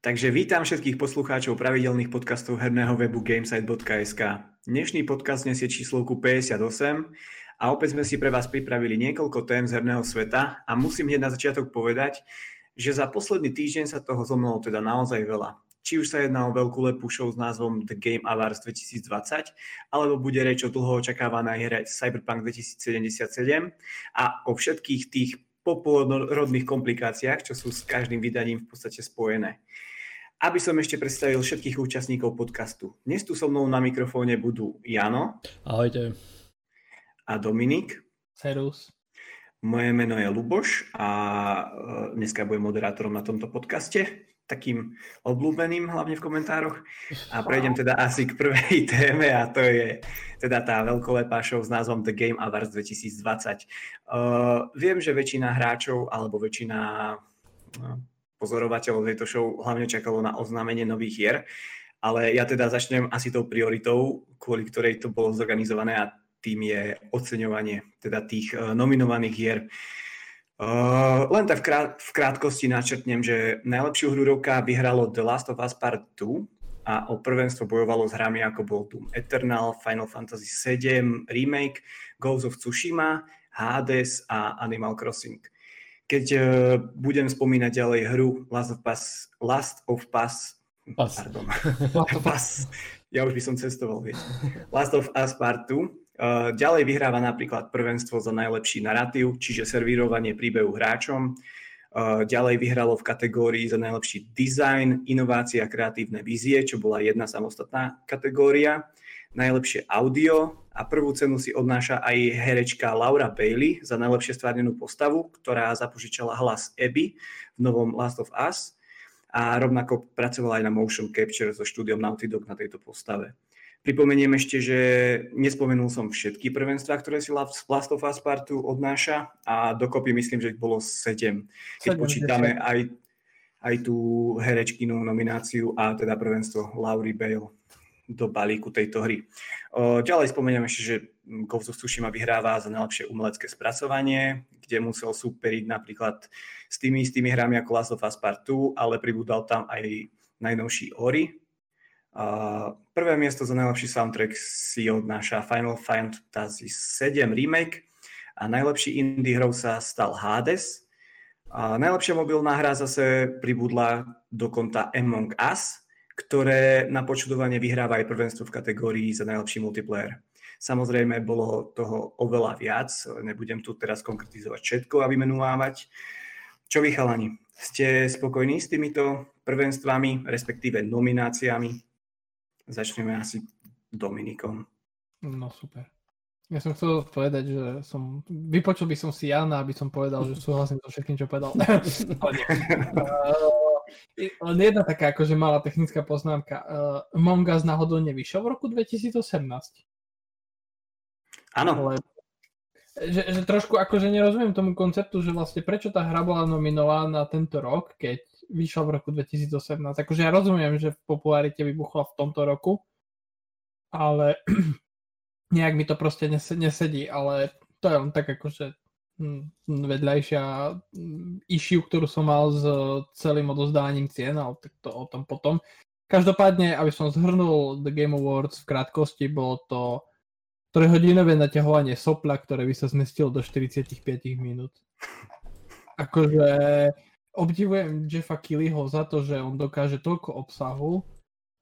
Takže vítam všetkých poslucháčov pravidelných podcastov herného webu gamesite.sk. Dnešný podcast nesie číslovku 58 a opäť sme si pre vás pripravili niekoľko tém z herného sveta a musím hneď na začiatok povedať, že za posledný týždeň sa toho zomnalo teda naozaj veľa. Či už sa jedná o veľkú lepú show s názvom The Game Awards 2020, alebo bude reč o dlho očakávanej hre Cyberpunk 2077 a o všetkých tých popôrodných komplikáciách, čo sú s každým vydaním v podstate spojené. Aby som ešte predstavil všetkých účastníkov podcastu. Dnes tu so mnou na mikrofóne budú Jano. Ahojte. A Dominik. Serus. Moje meno je Luboš a e, dneska budem moderátorom na tomto podcaste takým obľúbeným, hlavne v komentároch. A prejdem teda asi k prvej téme a to je teda tá veľkolepá show s názvom The Game Awards 2020. Uh, e, viem, že väčšina hráčov alebo väčšina uh, pozorovateľov tejto show hlavne čakalo na oznámenie nových hier, ale ja teda začnem asi tou prioritou, kvôli ktorej to bolo zorganizované a tým je oceňovanie teda tých uh, nominovaných hier. Uh, len tak v, krát, v krátkosti načrtnem, že najlepšiu hru roka vyhralo The Last of Us Part 2 a o prvenstvo bojovalo s hrami ako bol Doom Eternal, Final Fantasy 7 Remake, Ghost of Tsushima, Hades a Animal Crossing keď uh, budem spomínať ďalej hru Last of Us, Last of Us, Pas. pardon, Us, ja už by som cestoval, vieš. Last of Us Part 2, uh, ďalej vyhráva napríklad prvenstvo za najlepší narratív, čiže servírovanie príbehu hráčom, uh, ďalej vyhralo v kategórii za najlepší design, inovácia a kreatívne vízie, čo bola jedna samostatná kategória najlepšie audio a prvú cenu si odnáša aj herečka Laura Bailey za najlepšie stvárnenú postavu, ktorá zapožičala hlas Abby v novom Last of Us a rovnako pracovala aj na motion capture so štúdiom Naughty Dog na tejto postave. Pripomeniem ešte, že nespomenul som všetky prvenstvá, ktoré si Last of Us Partu odnáša a dokopy myslím, že ich bolo 7, keď 7, počítame aj, aj tú herečkinu nomináciu a teda prvenstvo Laury Bale do balíku tejto hry. Ďalej spomeniem ešte, že Ghost of Tsushima vyhráva za najlepšie umelecké spracovanie, kde musel superiť napríklad s tými istými hrami ako Last of Us Part 2, ale pribúdal tam aj najnovší Ori. Prvé miesto za najlepší soundtrack si odnáša Final Fantasy 7 Remake a najlepší indie hrou sa stal Hades. A najlepšia mobilná hra zase pribudla do konta Among Us, ktoré na počudovanie vyhráva aj prvenstvo v kategórii za najlepší multiplayer. Samozrejme, bolo toho oveľa viac, nebudem tu teraz konkretizovať všetko a vymenúvať. Čo vy chalani, ste spokojní s týmito prvenstvami, respektíve nomináciami? Začneme asi Dominikom. No super. Ja som chcel povedať, že som, vypočul by som si Jana, aby som povedal, že súhlasím so všetkým, čo povedal. Len jedna taká akože malá technická poznámka. Uh, Among Us náhodou nevyšiel v roku 2018? Áno. že, že trošku akože nerozumiem tomu konceptu, že vlastne prečo tá hra bola nominovaná tento rok, keď vyšla v roku 2018. Akože ja rozumiem, že v popularite vybuchla v tomto roku, ale nejak mi to proste nesedí, ale to je len tak akože vedľajšia hm, issue, ktorú som mal s celým odozdávaním cien, ale tak to o tom potom. Každopádne, aby som zhrnul The Game Awards v krátkosti, bolo to trojhodinové naťahovanie sopla, ktoré by sa zmestilo do 45 minút. Akože obdivujem Jeffa Killyho za to, že on dokáže toľko obsahu,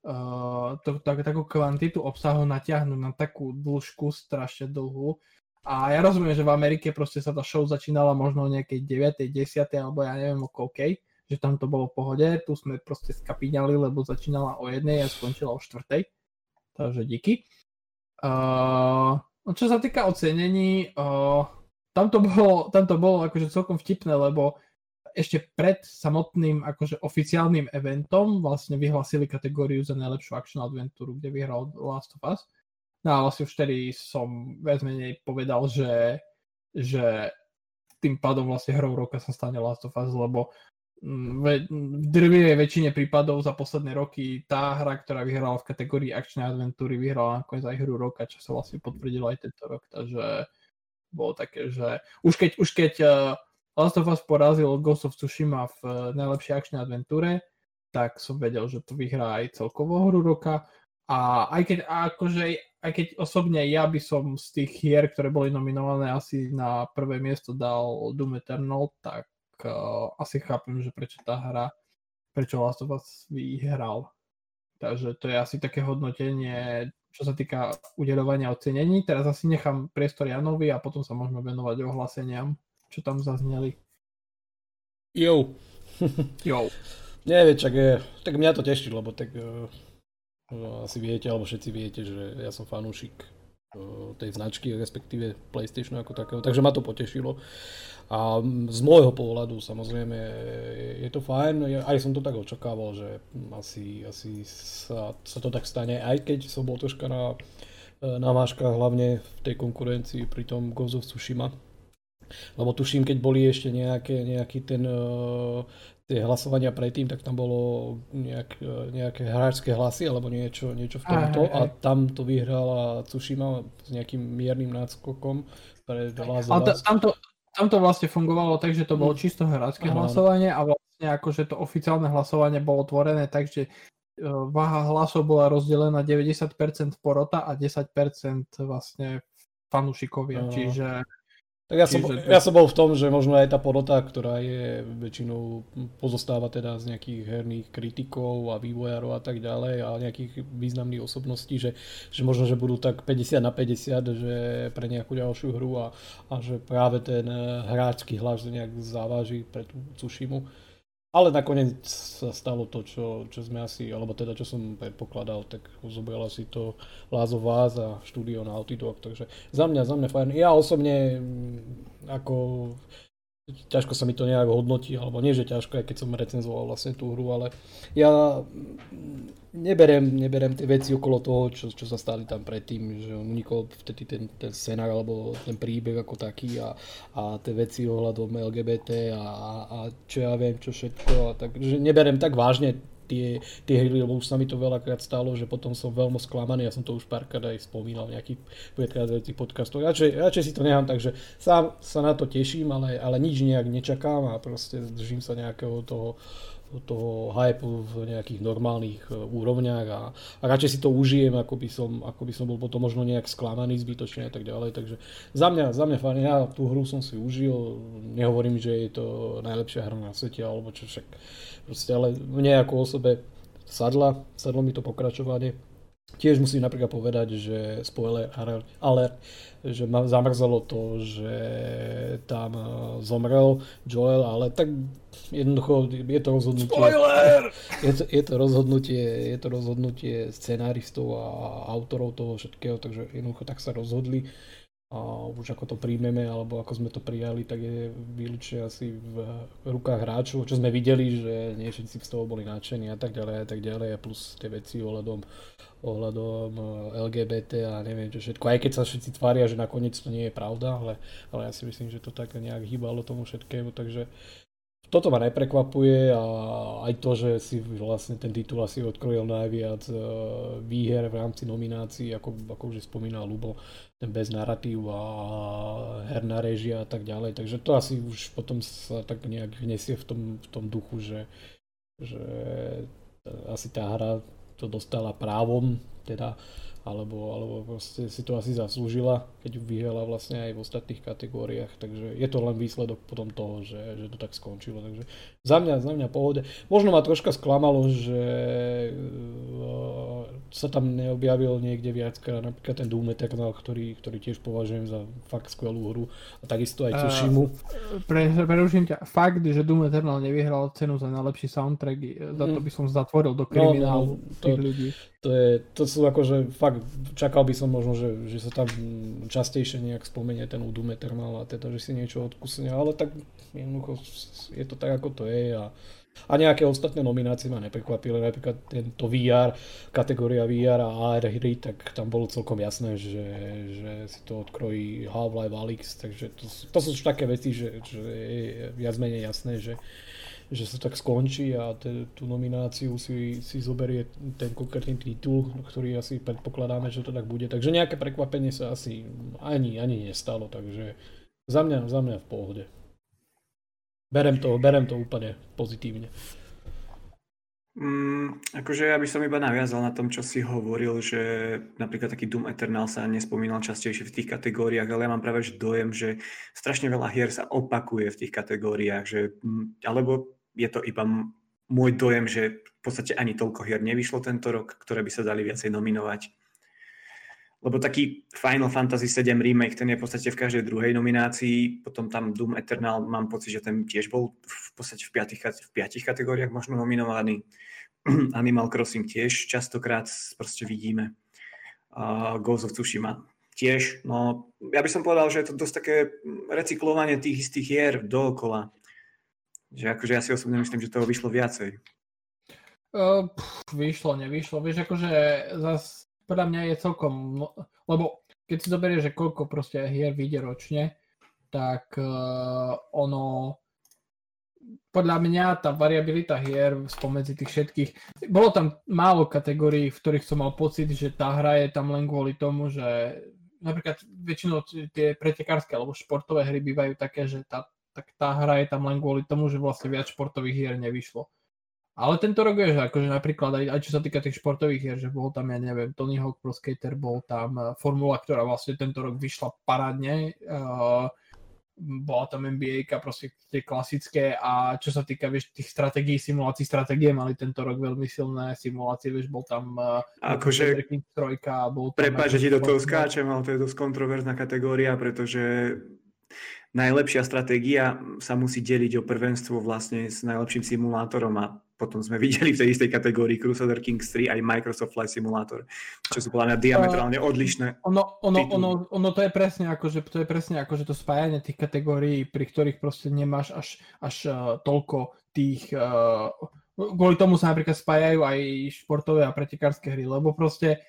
uh, to, tak, takú kvantitu obsahu natiahnuť na takú dĺžku strašne dlhú a ja rozumiem, že v Amerike proste sa tá show začínala možno nejakej 9. 10. alebo ja neviem o koľkej, že tam to bolo v pohode, tu sme proste skapíňali, lebo začínala o jednej a skončila o štvrtej. Takže díky. Uh, čo sa týka ocenení, uh, tam, to bolo, tam to bolo akože celkom vtipné, lebo ešte pred samotným akože oficiálnym eventom vlastne vyhlasili kategóriu za najlepšiu action adventúru, kde vyhral Last of Us. No a vlastne vtedy som viac menej povedal, že, že tým pádom vlastne hrou roka sa stane Last of Us, lebo v drvivej väčšine prípadov za posledné roky tá hra, ktorá vyhrala v kategórii akčnej adventúry, vyhrala nakoniec aj hru roka, čo sa vlastne potvrdilo aj tento rok, takže bolo také, že už keď, už keď uh, Last of Us porazil Ghost of Tsushima v uh, najlepšej akčnej adventúre, tak som vedel, že to vyhrá aj celkovú hru roka. A aj keď, akože, aj keď osobne ja by som z tých hier, ktoré boli nominované, asi na prvé miesto dal Doom Eternal, tak uh, asi chápem, že prečo tá hra, prečo Last of Us vyhral. Takže to je asi také hodnotenie, čo sa týka udeľovania ocenení. Teraz asi nechám priestor Janovi a potom sa môžeme venovať ohlaseniam, čo tam zazneli. Jo. jo. Neviem, čak je, tak mňa to teší, lebo tak uh, asi viete, alebo všetci viete, že ja som fanúšik uh, tej značky, respektíve PlayStation ako takého, takže ma to potešilo. A z môjho pohľadu samozrejme je to fajn, aj som to tak očakával, že asi, asi sa, sa to tak stane, aj keď som bol troška na, na váškach, hlavne v tej konkurencii pri tom Ghost of Tsushima, lebo tuším, keď boli ešte nejaké, nejaký ten, uh, tie hlasovania predtým, tak tam bolo nejak, uh, nejaké hráčské hlasy alebo niečo, niečo v tomto. A, a tam to vyhrala Tsushima s nejakým miernym náskokom pre Last Ale tam to, tam to vlastne fungovalo tak, že to bolo hm. čisto hráčské hlasovanie a vlastne akože to oficiálne hlasovanie bolo tvorené tak, že váha hlasov bola rozdelená 90% porota a 10% vlastne fanúšikovia, uh. čiže tak ja som, ja som bol v tom, že možno aj tá porota, ktorá je väčšinou pozostáva teda z nejakých herných kritikov a vývojárov a tak ďalej a nejakých významných osobností, že, že možno, že budú tak 50 na 50, že pre nejakú ďalšiu hru a, a že práve ten hráčský hlas nejak závaží pre tú Tsushimu. Ale nakoniec sa stalo to, čo, čo sme asi, alebo teda čo som predpokladal, tak zobrala si to Lázo Váz a štúdio Naughty Dog, takže za mňa, za mňa fajn. Ja osobne mm, ako ťažko sa mi to nejak hodnotí, alebo nie, že ťažko, aj keď som recenzoval vlastne tú hru, ale ja neberem, neberem tie veci okolo toho, čo, čo sa stali tam predtým, že unikol vtedy ten, ten scenár alebo ten príbeh ako taký a, a tie veci ohľadom LGBT a, a čo ja viem, čo všetko. A tak, že neberem tak vážne tie, tie hry, lebo už sa mi to veľakrát stalo, že potom som veľmi sklamaný, ja som to už párkrát aj spomínal v nejakých predchádzajúcich podcastoch. Radšej, radšej si to nechám, takže sám sa na to teším, ale, ale nič nejak nečakám a proste držím sa nejakého toho toho hypeu v nejakých normálnych e, úrovniach a, a radšej si to užijem, ako by, som, ako by som bol potom možno nejak sklamaný zbytočne a tak ďalej. Takže za mňa, za mňa fajn, ja tú hru som si užil, nehovorím, že je to najlepšia hra na svete alebo čo však, proste, ale mne ako osobe sadla, sadlo mi to pokračovanie. Tiež musím napríklad povedať, že spoiler alert, že ma zamrzelo to, že tam e, zomrel Joel, ale tak jednoducho je to rozhodnutie. Spoiler! Je to, je to rozhodnutie, je to rozhodnutie scenáristov a autorov toho všetkého, takže jednoducho tak sa rozhodli a už ako to príjmeme, alebo ako sme to prijali, tak je výlučne asi v rukách hráčov, čo sme videli, že nie všetci z toho boli nadšení a tak ďalej a tak ďalej a plus tie veci ohľadom, ohľadom eh, LGBT a neviem čo všetko, aj keď sa všetci tvária, že nakoniec to nie je pravda, ale, ale ja si myslím, že to tak nejak hýbalo tomu všetkému, takže toto ma neprekvapuje a aj to, že si vlastne ten titul asi odkrojil najviac e, výher v rámci nominácií, ako, ako už spomínal Lubo, ten bez narratív a herná režia a tak ďalej. Takže to asi už potom sa tak nejak vnesie v tom, v tom duchu, že, že asi tá hra to dostala právom, teda alebo, alebo proste si to asi zaslúžila, keď vyhrala vlastne aj v ostatných kategóriách, takže je to len výsledok potom toho, že, že to tak skončilo, takže za mňa, za mňa pohode. Možno ma troška sklamalo, že uh, sa tam neobjavil niekde viackrát, napríklad ten Doom Eternal, ktorý, ktorý tiež považujem za fakt skvelú hru a takisto aj Tsushimu. Uh, pre, preruším ťa, fakt, že Doom Eternal nevyhral cenu za najlepší soundtrack, za to mm. by som zatvoril do kriminálu no, no, tých to, ľudí. To, je, to sú akože fakt, čakal by som možno, že, že sa tam častejšie nejak spomenie ten Doom Eternal a teda, že si niečo odkusne, ale tak jednoducho je to tak, ako to je a, a nejaké ostatné nominácie ma neprekvapili, napríklad tento VR, kategória VR a AR hry, tak tam bolo celkom jasné, že, že si to odkrojí Half-Life Alyx, takže to, to sú také veci, že, že je viac menej jasné, že že sa tak skončí a te, tú nomináciu si, si zoberie ten konkrétny titul, ktorý asi predpokladáme, že to tak bude. Takže nejaké prekvapenie sa asi ani, ani nestalo, takže za mňa, za mňa v pohode. Berem to, berem to úplne pozitívne. Mm, akože ja by som iba naviazal na tom, čo si hovoril, že napríklad taký Doom Eternal sa nespomínal častejšie v tých kategóriách, ale ja mám práve dojem, že strašne veľa hier sa opakuje v tých kategóriách, že, mm, alebo je to iba môj dojem, že v podstate ani toľko hier nevyšlo tento rok, ktoré by sa dali viacej nominovať. Lebo taký Final Fantasy 7 remake, ten je v podstate v každej druhej nominácii, potom tam Doom Eternal, mám pocit, že ten tiež bol v podstate v piatich, v piatich kategóriách možno nominovaný. Animal Crossing tiež častokrát proste vidíme. Uh, Ghost of Tsushima tiež. No, ja by som povedal, že je to dosť také recyklovanie tých istých hier dookola. Že akože ja si osobne myslím, že toho vyšlo viacej. Uh, pff, vyšlo, nevyšlo. Vieš, akože zase podľa mňa je celkom, lebo keď si zoberieš, že koľko proste hier vyjde ročne, tak uh, ono, podľa mňa tá variabilita hier spomedzi tých všetkých, bolo tam málo kategórií, v ktorých som mal pocit, že tá hra je tam len kvôli tomu, že napríklad väčšinou tie pretekárske alebo športové hry bývajú také, že tá, tak tá hra je tam len kvôli tomu, že vlastne viac športových hier nevyšlo. Ale tento rok je, že akože napríklad aj, aj čo sa týka tých športových hier, že bol tam, ja neviem, Tony Hawk Pro Skater, bol tam uh, Formula, ktorá vlastne tento rok vyšla parádne, uh, bola tam NBA, proste tie klasické a čo sa týka, vieš, tých stratégií, simulácií, stratégie mali tento rok veľmi silné simulácie, vieš, bol tam uh, akože, trojka, bol tam... Prepáč, že ti do toho skáčem, ale to je dosť kontroverzná kategória, pretože najlepšia stratégia sa musí deliť o prvenstvo vlastne s najlepším simulátorom a potom sme videli v tej istej kategórii Crusader Kings 3 aj Microsoft Flight Simulator, čo sú podľa mňa diametrálne odlišné. Ono, ono, ono, ono to je presne ako, že, to je presne ako, že to spájanie tých kategórií, pri ktorých proste nemáš až, až uh, toľko tých uh, kvôli tomu sa napríklad spájajú aj športové a pretekárske hry, lebo proste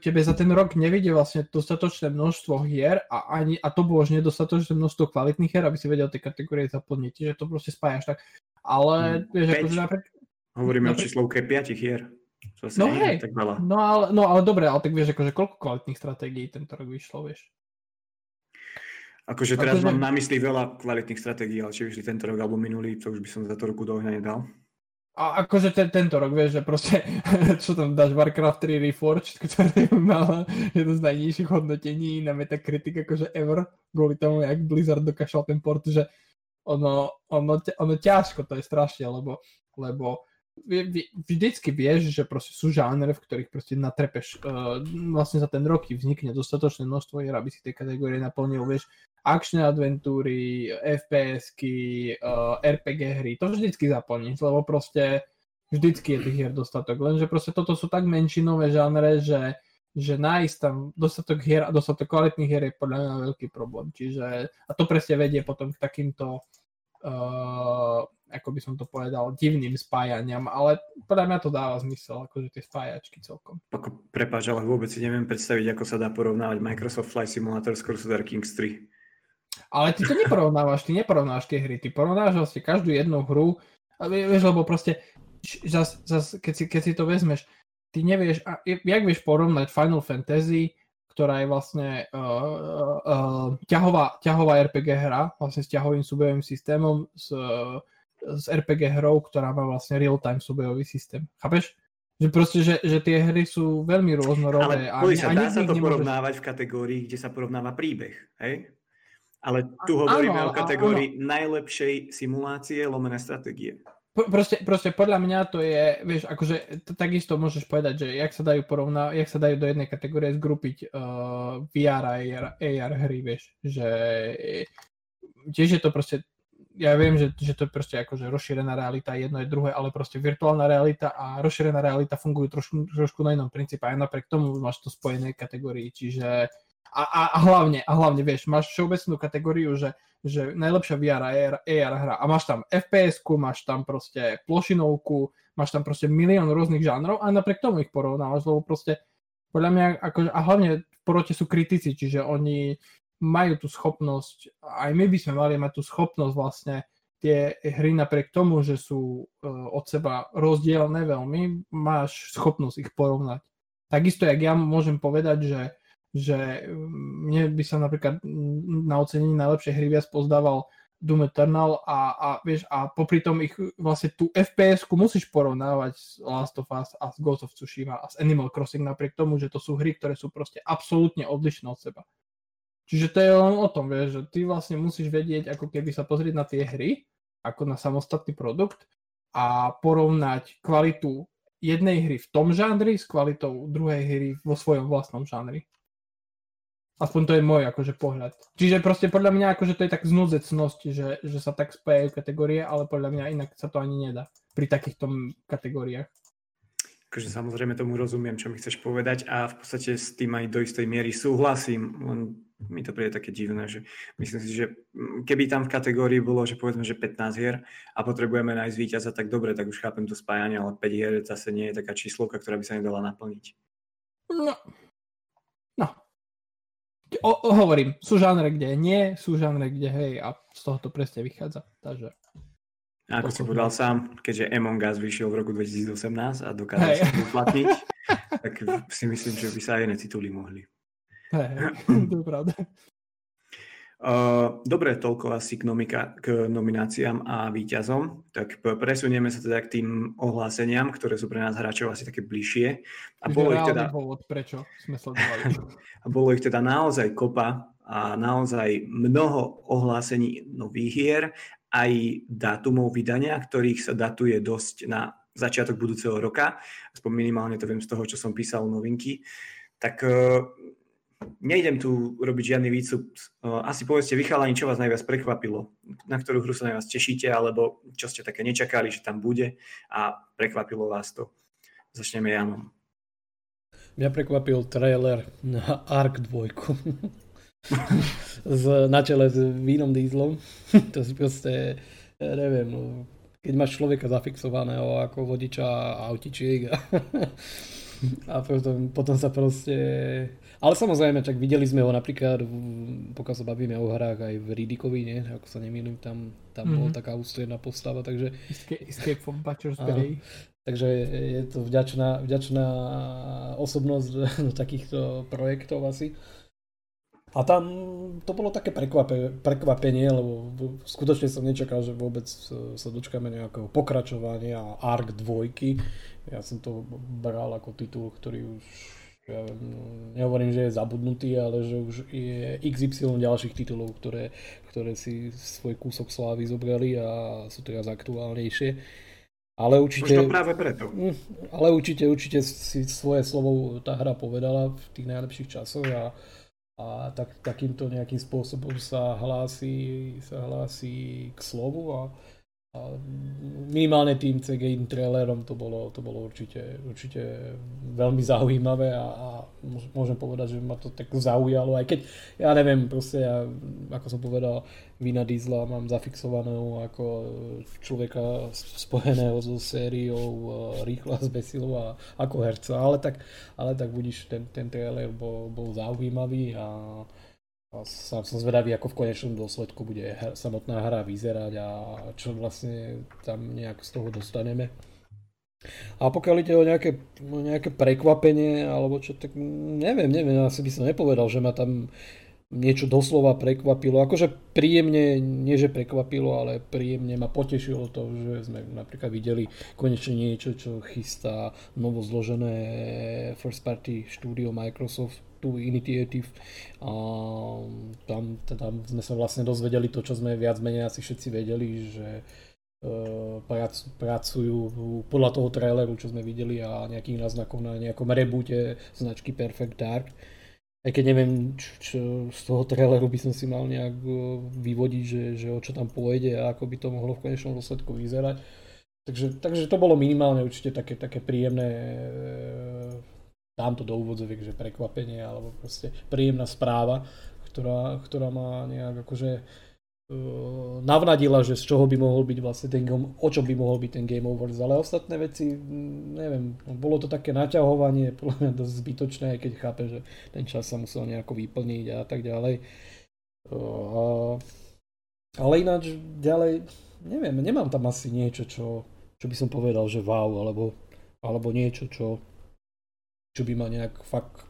tebe za ten rok nevidie vlastne dostatočné množstvo hier a, ani, a to bolo už nedostatočné množstvo kvalitných hier, aby si vedel tie kategórie zaplniť, že to proste spájaš tak. Ale hmm, vieš, akože napríklad... Hovoríme napríklad... o číslovke 5 hier. no hej, tak veľa. No, ale, no ale dobre, ale tak vieš, akože koľko kvalitných stratégií tento rok vyšlo, vieš? Akože teraz akože... mám na mysli veľa kvalitných stratégií, ale či vyšli tento rok alebo minulý, to už by som za to roku do ohňa nedal. A akože ten, tento rok, vieš, že proste, čo tam dáš, Warcraft 3 Reforged, ktorý mal jedno z najnižších hodnotení na Metacritic, akože ever, kvôli tomu, jak Blizzard dokašal ten port, že ono, ono, ono ťažko to je strašne, lebo, lebo vždycky vieš, že proste sú žánre, v ktorých proste natrepeš, uh, vlastne za ten rok vznikne dostatočné množstvo hier, aby si tie kategórie naplnil, vieš, akčné adventúry, FPS-ky, uh, RPG hry, to vždycky zaplníš, lebo proste vždycky je tých hier dostatok, lenže proste toto sú tak menšinové žánre, že, že nájsť tam dostatok hier a dostatok kvalitných hier je podľa mňa veľký problém, čiže a to presne vedie potom k takýmto uh, ako by som to povedal, divným spájaniam, ale podľa mňa to dáva zmysel, akože tie spájačky celkom. Ako, prepáč, ale vôbec si neviem predstaviť, ako sa dá porovnávať Microsoft Flight Simulator s Crusader Kings 3. Ale ty to neporovnávaš, ty neporovnáš tie hry, ty porovnáš vlastne každú jednu hru, vieš, lebo proste, zas, zas, keď, si, keď si to vezmeš, ty nevieš, a, jak vieš porovnať Final Fantasy, ktorá je vlastne uh, uh, ťahová, ťahová RPG hra, vlastne s ťahovým súbojovým systémom, s, s RPG hrou, ktorá má vlastne real-time súbojový systém. Chápeš? Že proste, že, že tie hry sú veľmi rôznorodé. Ale a, sa, dá sa to porovnávať v kategórii, kde sa porovnáva príbeh, hej? Ale tu hovoríme áno, o kategórii áno. najlepšej simulácie lomené stratégie. Proste, proste podľa mňa to je, vieš, akože t- takisto môžeš povedať, že jak sa dajú porovnať, jak sa dajú do jednej kategórie zgrupiť uh, VR a AR, AR hry, vieš, že tiež je to proste, ja viem, že, že to je proste akože rozšírená realita, jedno je druhé, ale proste virtuálna realita a rozšírená realita fungujú trošku, trošku na inom princípe, aj napriek tomu máš to spojené kategórii, čiže a, a, a hlavne, a hlavne, vieš, máš všeobecnú kategóriu, že, že najlepšia VR a AR, AR hra a máš tam fps máš tam proste plošinovku, máš tam proste milión rôznych žánrov a napriek tomu ich porovnávaš, lebo proste podľa mňa, akože, a hlavne v porote sú kritici, čiže oni majú tú schopnosť, aj my by sme mali mať tú schopnosť vlastne tie hry napriek tomu, že sú uh, od seba rozdielne veľmi, máš schopnosť ich porovnať. Takisto, jak ja môžem povedať, že že mm, mne by sa napríklad mm, na ocenení najlepšej hry viac pozdával Doom Eternal a, a, vieš, a popri tom ich vlastne tú FPS-ku musíš porovnávať s Last of Us a s Ghost of Tsushima a s Animal Crossing napriek tomu, že to sú hry, ktoré sú proste absolútne odlišné od seba. Čiže to je len o tom, vieš, že ty vlastne musíš vedieť, ako keby sa pozrieť na tie hry, ako na samostatný produkt a porovnať kvalitu jednej hry v tom žánri s kvalitou druhej hry vo svojom vlastnom žánri. Aspoň to je môj akože pohľad. Čiže proste podľa mňa akože to je tak znúzecnosť, že, že sa tak spájajú kategórie, ale podľa mňa inak sa to ani nedá pri takýchto kategóriách. Akože samozrejme tomu rozumiem, čo mi chceš povedať a v podstate s tým aj do istej miery súhlasím, len mi to príde také divné, že myslím si, že keby tam v kategórii bolo, že povedzme, že 15 hier a potrebujeme nájsť víťaza, tak dobre, tak už chápem to spájanie, ale 5 hier zase nie je taká číslovka, ktorá by sa nedala naplniť. No, o, o, hovorím, sú žánre, kde nie, sú žánre, kde hej a z toho to presne vychádza. Takže... A ako si povedal sám, keďže Among Us vyšiel v roku 2018 a dokázal hey. sa uplatniť, tak si myslím, že by sa aj iné tituly mohli. Hej, to je pravda. Uh, dobre, toľko asi k, nomika, k nomináciám a výťazom. Tak presunieme sa teda k tým ohláseniam, ktoré sú pre nás hráčov asi také bližšie. A bolo ich teda... Dôvod, prečo sme sledovali. a bolo ich teda naozaj kopa a naozaj mnoho ohlásení nových hier, aj dátumov vydania, ktorých sa datuje dosť na začiatok budúceho roka. Aspoň minimálne to viem z toho, čo som písal novinky. Tak uh, nejdem tu robiť žiadny výcup. Asi povedzte, vychalani, čo vás najviac prekvapilo, na ktorú hru sa najviac tešíte, alebo čo ste také nečakali, že tam bude a prekvapilo vás to. Začneme Janom. Mňa prekvapil trailer na Ark 2. z, na čele s vínom dieslom. to si proste, ja neviem, no, keď máš človeka zafixovaného ako vodiča autičiek a, a potom, potom sa proste ale samozrejme, čak videli sme ho napríklad, pokiaľ sa bavíme o hrách, aj v Ridikovi, nie? Ako sa nemýlim, tam, tam mm-hmm. bola taká ústredná postava, takže... Escape, from Butcher's Bay. Takže je to vďačná, vďačná osobnosť do takýchto projektov asi. A tam to bolo také prekvape, prekvapenie, lebo skutočne som nečakal, že vôbec sa dočkáme nejakého pokračovania ARK 2. Ja som to bral ako titul, ktorý už ja nehovorím, že je zabudnutý, ale že už je XY ďalších titulov, ktoré, ktoré si svoj kúsok slávy zobrali a sú teraz aktuálnejšie. Ale určite... Možno práve preto. Hm, ale určite, určite si svoje slovo tá hra povedala v tých najlepších časoch a, a tak, takýmto nejakým spôsobom sa hlási, sa hlási k slovu a, minimálne tým CGI trailerom to bolo, to bolo určite, určite veľmi zaujímavé a, a môžem povedať, že ma to tak zaujalo, aj keď ja neviem, proste ja, ako som povedal, Vina Diesla mám zafixovaného ako človeka spojeného so sériou e, Rýchla z Besilu a ako herca, ale tak, ale tak budíš, ten, ten trailer bol, bol zaujímavý a a sám som zvedavý, ako v konečnom dôsledku bude her, samotná hra vyzerať a čo vlastne tam nejak z toho dostaneme. A pokiaľ ide o nejaké, nejaké prekvapenie, alebo čo, tak neviem, neviem, asi by som nepovedal, že ma tam niečo doslova prekvapilo. Akože príjemne, nie že prekvapilo, ale príjemne ma potešilo to, že sme napríklad videli konečne niečo, čo chystá novozložené first party štúdio Microsoft tú Initiative a tam, tam sme sa vlastne dozvedeli to, čo sme viac menej asi všetci vedeli, že e, pracujú podľa toho traileru, čo sme videli a nejakých náznakov na nejakom reboote značky Perfect Dark. Aj keď neviem, čo, čo z toho traileru by som si mal nejak e, vyvodiť, že, že o čo tam pôjde a ako by to mohlo v konečnom dôsledku vyzerať. Takže, takže to bolo minimálne určite také, také príjemné e, dám to do úvodzoviek, že prekvapenie alebo proste príjemná správa, ktorá, ktorá ma nejak akože uh, navnadila, že z čoho by mohol byť vlastne ten o čom by mohol byť ten Game Overs, ale ostatné veci, neviem, bolo to také naťahovanie, podľa mňa dosť zbytočné, aj keď chápe, že ten čas sa musel nejako vyplniť a tak ďalej. Uh, ale ináč ďalej, neviem, nemám tam asi niečo, čo, čo by som povedal, že wow, alebo, alebo niečo, čo, čo by ma nejak fakt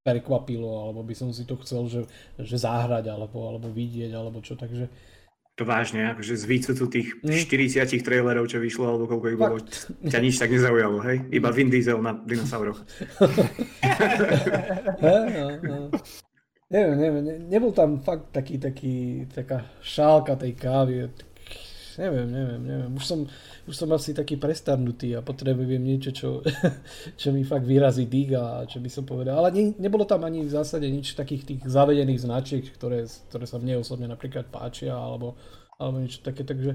prekvapilo, alebo by som si to chcel, že, že zahrať, alebo, alebo vidieť, alebo čo, takže... To vážne, akože z výcutu tých 40 mm. trailerov, čo vyšlo, alebo koľko ich bolo, ťa nič tak nezaujalo, hej? Iba Vin Diesel na dinosauroch. no, no. Neviem, neviem, ne, nebol tam fakt taký, taký, taká šálka tej kávy. Neviem, neviem, neviem. Už som, už som asi taký prestarnutý a potrebujem niečo, čo, čo mi fakt vyrazí dých a čo by som povedal. Ale ne, nebolo tam ani v zásade nič takých tých zavedených značiek, ktoré, ktoré sa mne osobne napríklad páčia alebo, alebo niečo také, takže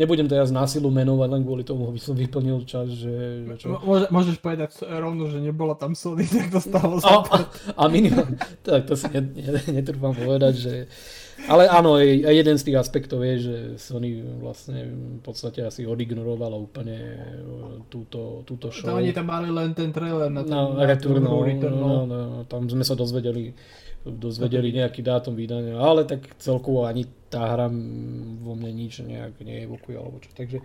Nebudem teraz násilu menovať len kvôli tomu, aby som vyplnil čas, že... že čo? Môže, môžeš povedať rovno, že nebola tam Sony, tak to stalo a, a, a minimum, tak to si netrúfam povedať, že... Ale áno, jeden z tých aspektov je, že Sony vlastne v podstate asi odignorovala úplne e, túto, túto show. To oni tam mali len ten trailer na ten no, Return, no, no, no, no, tam sme sa dozvedeli dozvedeli nejaký dátum vydania, ale tak celkovo ani tá hra vo mne nič nejak neevokuje alebo čo. Takže,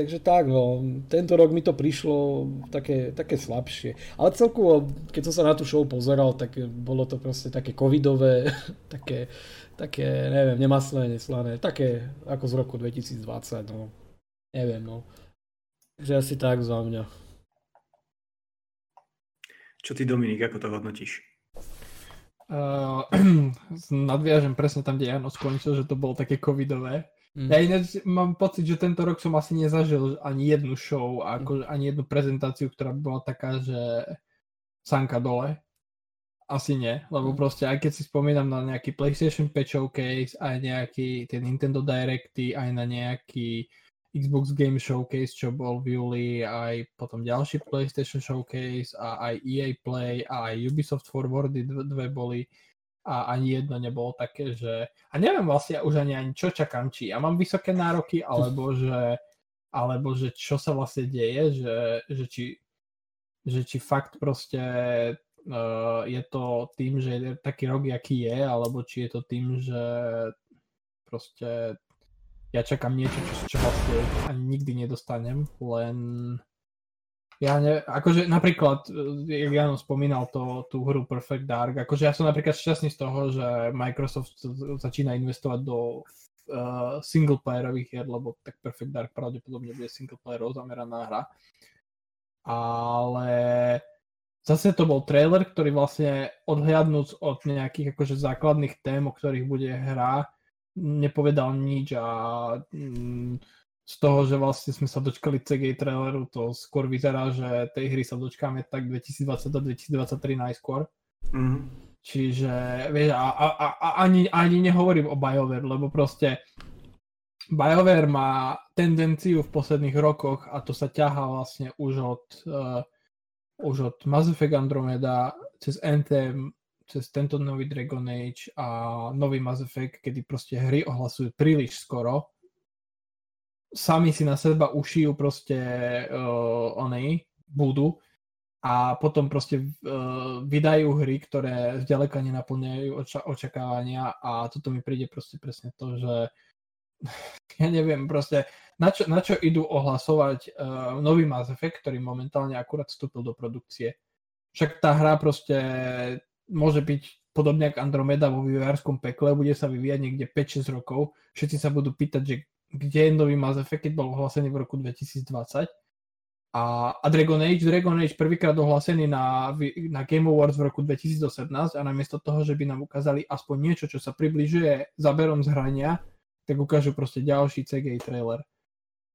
takže tak, no, tento rok mi to prišlo také, také slabšie. Ale celkovo, keď som sa na tú show pozeral, tak bolo to proste také covidové, také, také, neviem, nemaslé, neslané, také ako z roku 2020, no. Neviem, no. Takže asi tak za mňa. Čo ty, Dominik, ako to hodnotíš? Uh, nadviažem presne tam, kde Jano skončil, že to bolo také covidové. Mm. Ja ináč mám pocit, že tento rok som asi nezažil ani jednu show, ako, ani jednu prezentáciu, ktorá by bola taká, že sanka dole. Asi nie, lebo mm. proste aj keď si spomínam na nejaký PlayStation 5 showcase, aj nejaký tie Nintendo Directy, aj na nejaký Xbox Game Showcase, čo bol v júli, aj potom ďalší PlayStation Showcase a aj EA Play a aj Ubisoft Forwardy dve boli a ani jedno nebolo také, že... A neviem vlastne už ani, ani čo čakám, či ja mám vysoké nároky, alebo že, alebo že čo sa vlastne deje, že, že, či, že či fakt proste je to tým, že je taký rok, aký je, alebo či je to tým, že proste ja čakám niečo, čo, čo vlastne ani nikdy nedostanem, len ja ne, akože napríklad, jak Jano spomínal to, tú hru Perfect Dark, akože ja som napríklad šťastný z toho, že Microsoft začína investovať do uh, singleplayerových hier, lebo tak Perfect Dark pravdepodobne bude singleplayerov zameraná hra. Ale zase to bol trailer, ktorý vlastne odhľadnúc od nejakých akože základných tém, o ktorých bude hra, nepovedal nič a mm, z toho, že vlastne sme sa dočkali CG traileru, to skôr vyzerá, že tej hry sa dočkáme tak 2020-2023 najskôr. Mm-hmm. Čiže, vieš, a, a, a, a ani, ani nehovorím o BioWare, lebo proste BioWare má tendenciu v posledných rokoch a to sa ťahá vlastne už od, uh, už od Mass Effect Andromeda cez Anthem cez tento nový Dragon Age a nový Mass Effect, kedy proste hry ohlasujú príliš skoro. Sami si na seba ušijú proste uh, onej, budú a potom proste uh, vydajú hry, ktoré zďaleka nenaplňajú oča- očakávania a toto mi príde proste presne to, že ja neviem proste, na čo, na čo idú ohlasovať uh, nový Mass Effect, ktorý momentálne akurát vstúpil do produkcie. Však tá hra proste môže byť podobne ako Andromeda vo vývojárskom pekle, bude sa vyvíjať niekde 5-6 rokov. Všetci sa budú pýtať, že kde je nový Mass Effect, keď bol ohlasený v roku 2020. A, a Dragon Age, Dragon Age prvýkrát ohlásený na, na Game Awards v roku 2018 a namiesto toho, že by nám ukázali aspoň niečo, čo sa približuje záberom z hrania, tak ukážu proste ďalší CGI trailer.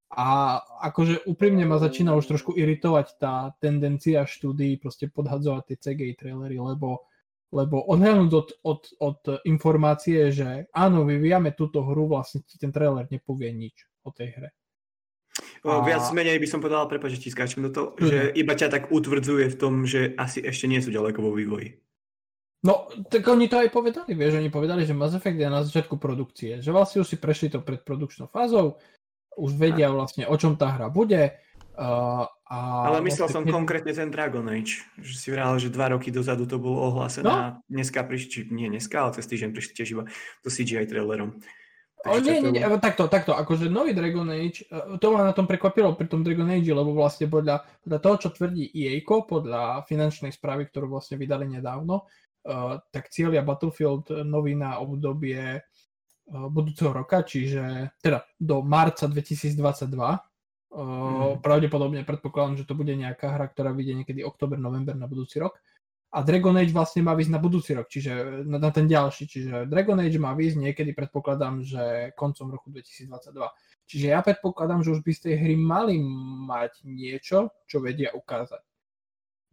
A akože úprimne ma začína už trošku iritovať tá tendencia štúdií proste podhadzovať tie CGI trailery, lebo lebo odhľadnúť od, od, od informácie, že áno, vyvíjame túto hru, vlastne ti ten trailer nepovie nič o tej hre. A... Viac menej by som povedal, prepáč, že ti skáčem do toho, mm. že iba ťa tak utvrdzuje v tom, že asi ešte nie sú ďaleko vo vývoji. No, tak oni to aj povedali, vieš, oni povedali, že Mass Effect je na začiatku produkcie, že vlastne už si prešli to predprodukčnou fázou, už vedia vlastne, o čom tá hra bude, Uh, a Ale myslel vlastne, som konkrétne ten Dragon Age, že si vral, že dva roky dozadu to bolo ohlásené no? a dneska prišli, nie dneska, ale cez týždeň prišli tiež iba to CGI trailerom. O, nie, nie, nie, takto, takto, akože nový Dragon Age, e, to ma na tom prekvapilo pri tom Dragon Age, lebo vlastne podľa, podľa toho, čo tvrdí EA, podľa finančnej správy, ktorú vlastne vydali nedávno, uh, tak cieľia Battlefield nový na obdobie budúceho roka, čiže teda do marca 2022. Mm. Pravdepodobne predpokladám, že to bude nejaká hra, ktorá vyjde niekedy október, november na budúci rok. A Dragon Age vlastne má výsť na budúci rok, čiže na, na ten ďalší. Čiže Dragon Age má výsť niekedy, predpokladám, že koncom roku 2022. Čiže ja predpokladám, že už by z tej hry mali mať niečo, čo vedia ukázať.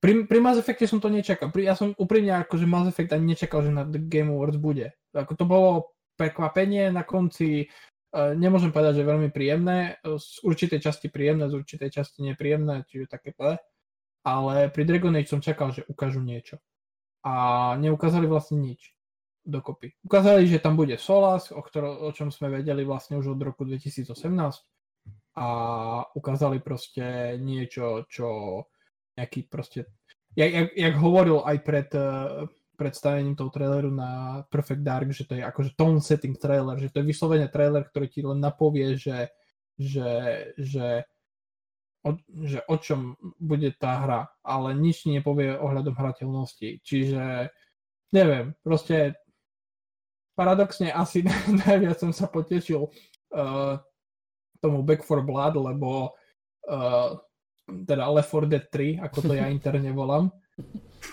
Pri, pri Mass Effecte som to nečakal. Pri, ja som úprimne akože Mass Effect ani nečakal, že na The Game Awards bude. Ako to bolo prekvapenie na konci. Uh, nemôžem povedať, že veľmi príjemné. Z určitej časti príjemné, z určitej časti nepríjemné, čiže také ple. Ale pri Dragon Age som čakal, že ukážu niečo. A neukázali vlastne nič dokopy. Ukázali, že tam bude Solas, o, ktoro, o čom sme vedeli vlastne už od roku 2018 a ukázali proste niečo, čo nejaký proste, jak, jak, jak hovoril aj pred uh, predstavením toho traileru na Perfect Dark, že to je akože tone setting trailer, že to je vyslovene trailer, ktorý ti len napovie, že, že, že, o, že o čom bude tá hra, ale nič nepovie ohľadom hrateľnosti. Čiže neviem, proste paradoxne asi najviac som sa potešil uh, tomu Back for Blood, lebo uh, teda Left 4 Dead 3, ako to ja interne volám.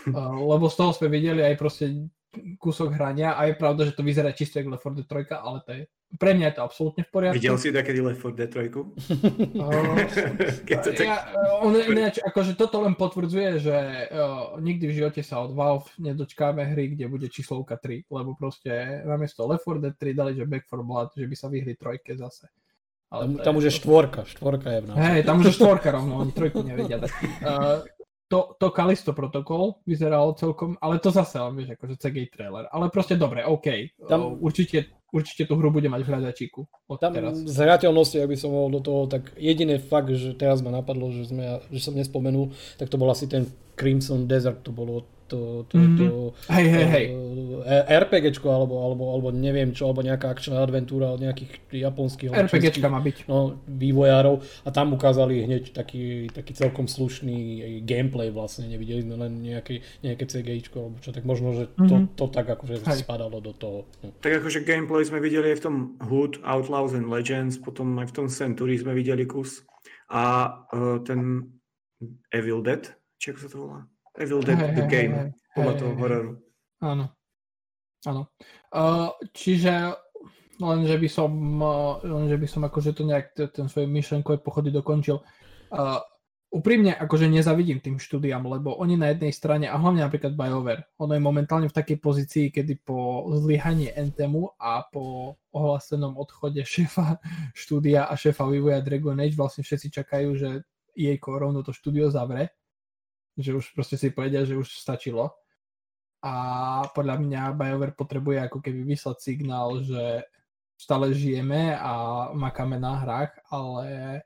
Lebo z toho sme videli aj proste kúsok hrania a je pravda, že to vyzerá čisto ako Left 4 Dead 3, ale to je, pre mňa je to absolútne v poriadku. Videl si takedy Left 4 Dead 3? Uh, tak... ja, on, neč, akože toto len potvrdzuje, že uh, nikdy v živote sa od Valve nedočkáme hry, kde bude číslovka 3, lebo proste namiesto Left 4 Dead 3 dali, že Back 4 Blood, že by sa vyhli trojke zase. Ale tam, tam už je štvorka, štvorka je v nás. Hej, tam už je štvorka rovno, oni trojku nevedia dať. Uh, to, to Kalisto protokol vyzeralo celkom, ale to zase, vieš, akože CGI trailer. Ale proste dobre, OK. Tam, určite, určite tú hru bude mať v hľadačíku. Tam teraz. z hrateľnosti, ak by som mohol do toho, tak jediný fakt, že teraz ma napadlo, že, sme, že som nespomenul, tak to bol asi ten Crimson Desert, to bolo to, to, mm-hmm. to hej, hej, hej. RPGčko alebo, alebo, alebo neviem čo, alebo nejaká akčná adventúra od nejakých japonských RPGčka má byť. No, vývojárov a tam ukázali hneď taký, taký celkom slušný gameplay vlastne, nevideli sme len nejaké, nejaké CGIčko alebo čo, tak možno, že to, mm-hmm. to tak akože hej. spadalo do toho. No. Tak akože gameplay sme videli aj v tom Hood, Outlaws and Legends, potom aj v tom Century sme videli kus a uh, ten Evil Dead, či ako sa to volá? Evil Dead hey, The hey, Game, hey, podľa hey, toho hororu. Áno. Áno. Uh, čiže len, že by som, uh, len, že by som akože to nejak ten svoj myšlenkové pochody dokončil. Uh, úprimne akože nezavidím tým štúdiam, lebo oni na jednej strane, a hlavne napríklad BioWare, ono je momentálne v takej pozícii, kedy po zlyhaní Anthemu a po ohlasenom odchode šéfa štúdia a šéfa vývoja Dragon Age vlastne všetci čakajú, že jej rovno to štúdio zavre že už proste si povedia, že už stačilo. A podľa mňa BioWare potrebuje ako keby vyslať signál, že stále žijeme a makáme na hrách, ale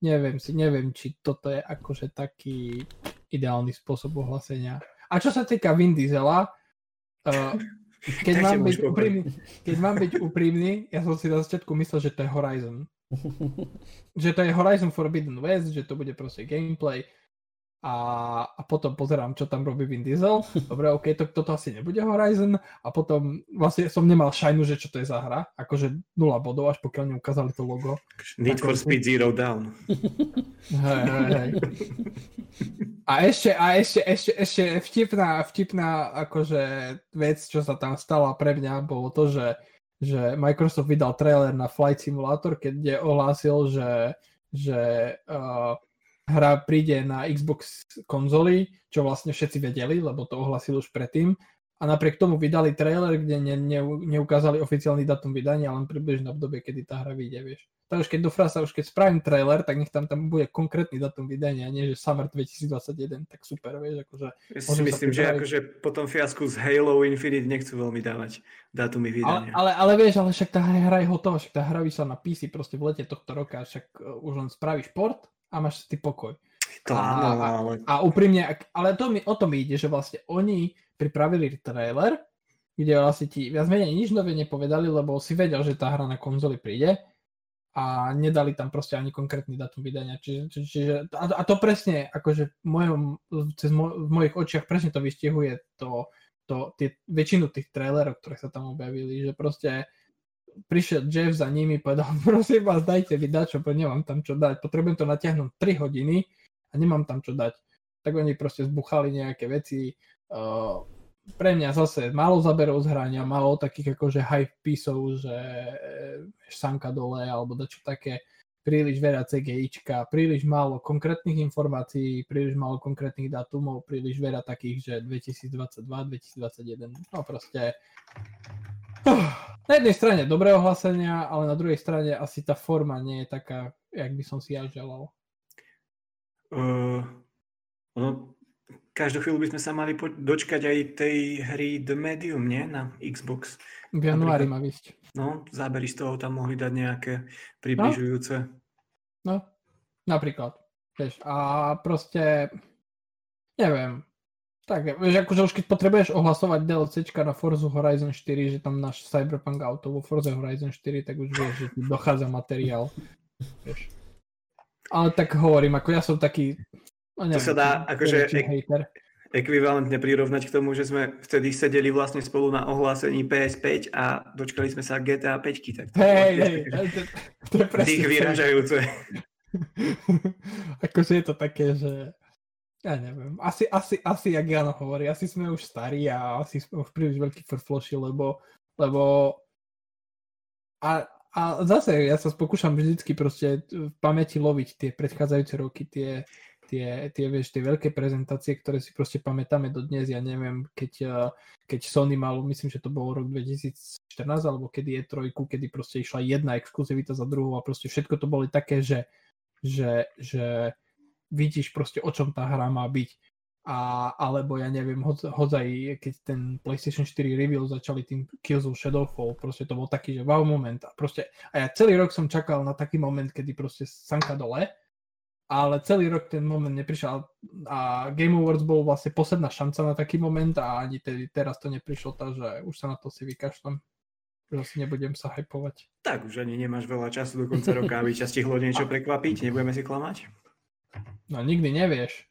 neviem si, neviem, či toto je akože taký ideálny spôsob ohlasenia. A čo sa týka Vin Diesela, uh, keď, mám byť úprimný, keď mám byť úprimný, ja som si na začiatku myslel, že to je Horizon. že to je Horizon Forbidden West, že to bude proste gameplay a, a potom pozerám, čo tam robí Vin Diesel. Dobre, OK, to, toto asi nebude Horizon. A potom vlastne som nemal šajnu, že čo to je za hra. Akože 0 bodov, až pokiaľ neukázali to logo. Need for Speed Zero Down. Hej, hej, hej. A ešte, a ešte, ešte, ešte vtipná, vtipná akože vec, čo sa tam stala pre mňa, bolo to, že, že Microsoft vydal trailer na Flight Simulator, keď ohlásil, že, že uh, hra príde na Xbox konzoly, čo vlastne všetci vedeli, lebo to ohlasili už predtým. A napriek tomu vydali trailer, kde ne, ne, neukázali oficiálny datum vydania, len približne v dobe, kedy tá hra vyjde, vieš. Takže keď do frasa, už keď spravím trailer, tak nech tam, tam bude konkrétny datum vydania, nie že Summer 2021, tak super, vieš, akože... Ja si myslím, že akože po tom fiasku z Halo Infinite nechcú veľmi dávať dátumy vydania. Ale, ale, ale vieš, ale však tá hra je hotová, však tá hra vyšla na PC proste v lete tohto roka, však uh, už len spravíš port a máš ty pokoj. To a, áno, ale... a úprimne, ale to mi, o tom ide, že vlastne oni pripravili trailer, kde vlastne ti viac menej nič nové nepovedali, lebo si vedel, že tá hra na konzoli príde a nedali tam proste ani konkrétny datum vydania. Čiže, či, čiže a, a to presne, akože v, mojom, cez mo, v mojich očiach presne to vystihuje to, to, tie, väčšinu tých trailerov, ktoré sa tam objavili, že proste prišiel Jeff za nimi, povedal, prosím vás, dajte vy dačo, nemám tam čo dať, potrebujem to natiahnuť 3 hodiny a nemám tam čo dať. Tak oni proste zbuchali nejaké veci, uh, pre mňa zase málo zaberov z hrania, málo takých akože hype písov, že sanka dole alebo dačo také, príliš veľa CGIčka, príliš málo konkrétnych informácií, príliš málo konkrétnych dátumov, príliš veľa takých, že 2022, 2021, no proste na jednej strane dobré ohlásenia, ale na druhej strane asi tá forma nie je taká, jak by som si ja želal. Uh, no, každú chvíľu by sme sa mali dočkať aj tej hry The Medium, nie? Na Xbox. V januári má vysť. No, zábery z toho tam mohli dať nejaké približujúce. No, no napríklad. Vieš, a proste, neviem, tak, vieš, akože už keď potrebuješ ohlasovať DLCčka na Forza Horizon 4, že tam náš Cyberpunk auto vo Forza Horizon 4, tak už vieš, že ti dochádza materiál. Vieš. Ale tak hovorím, ako ja som taký... No neviem, to sa dá akože ek- ekvivalentne prirovnať k tomu, že sme vtedy sedeli vlastne spolu na ohlásení PS5 a dočkali sme sa GTA 5. Tak to, hej, hej, to, to je presne... vyražajúce. akože je to také, že ja neviem. Asi, asi, asi, jak Jano hovorí, asi sme už starí a asi sme už príliš veľký frfloši, lebo, lebo a, a zase ja sa pokúšam vždycky proste v pamäti loviť tie predchádzajúce roky, tie, tie, tie, vieš, tie veľké prezentácie, ktoré si proste pamätáme do dnes. Ja neviem, keď, keď Sony mal, myslím, že to bolo rok 2014, alebo kedy je trojku, kedy proste išla jedna exkluzivita za druhou a proste všetko to boli také, že, že, že vidíš proste o čom tá hra má byť. A, alebo ja neviem, hodzaj, keď ten PlayStation 4 reveal začali tým Kills of Shadowfall, proste to bol taký, že wow moment. A, proste, a ja celý rok som čakal na taký moment, kedy proste sanka dole, ale celý rok ten moment neprišiel a Game Awards bol vlastne posledná šanca na taký moment a ani tedy, teraz to neprišlo, takže už sa na to si vykašľam. Už asi nebudem sa hypovať. Tak už ani nemáš veľa času do konca roka, aby ťa stihlo niečo prekvapiť, nebudeme si klamať. No nikdy nevieš.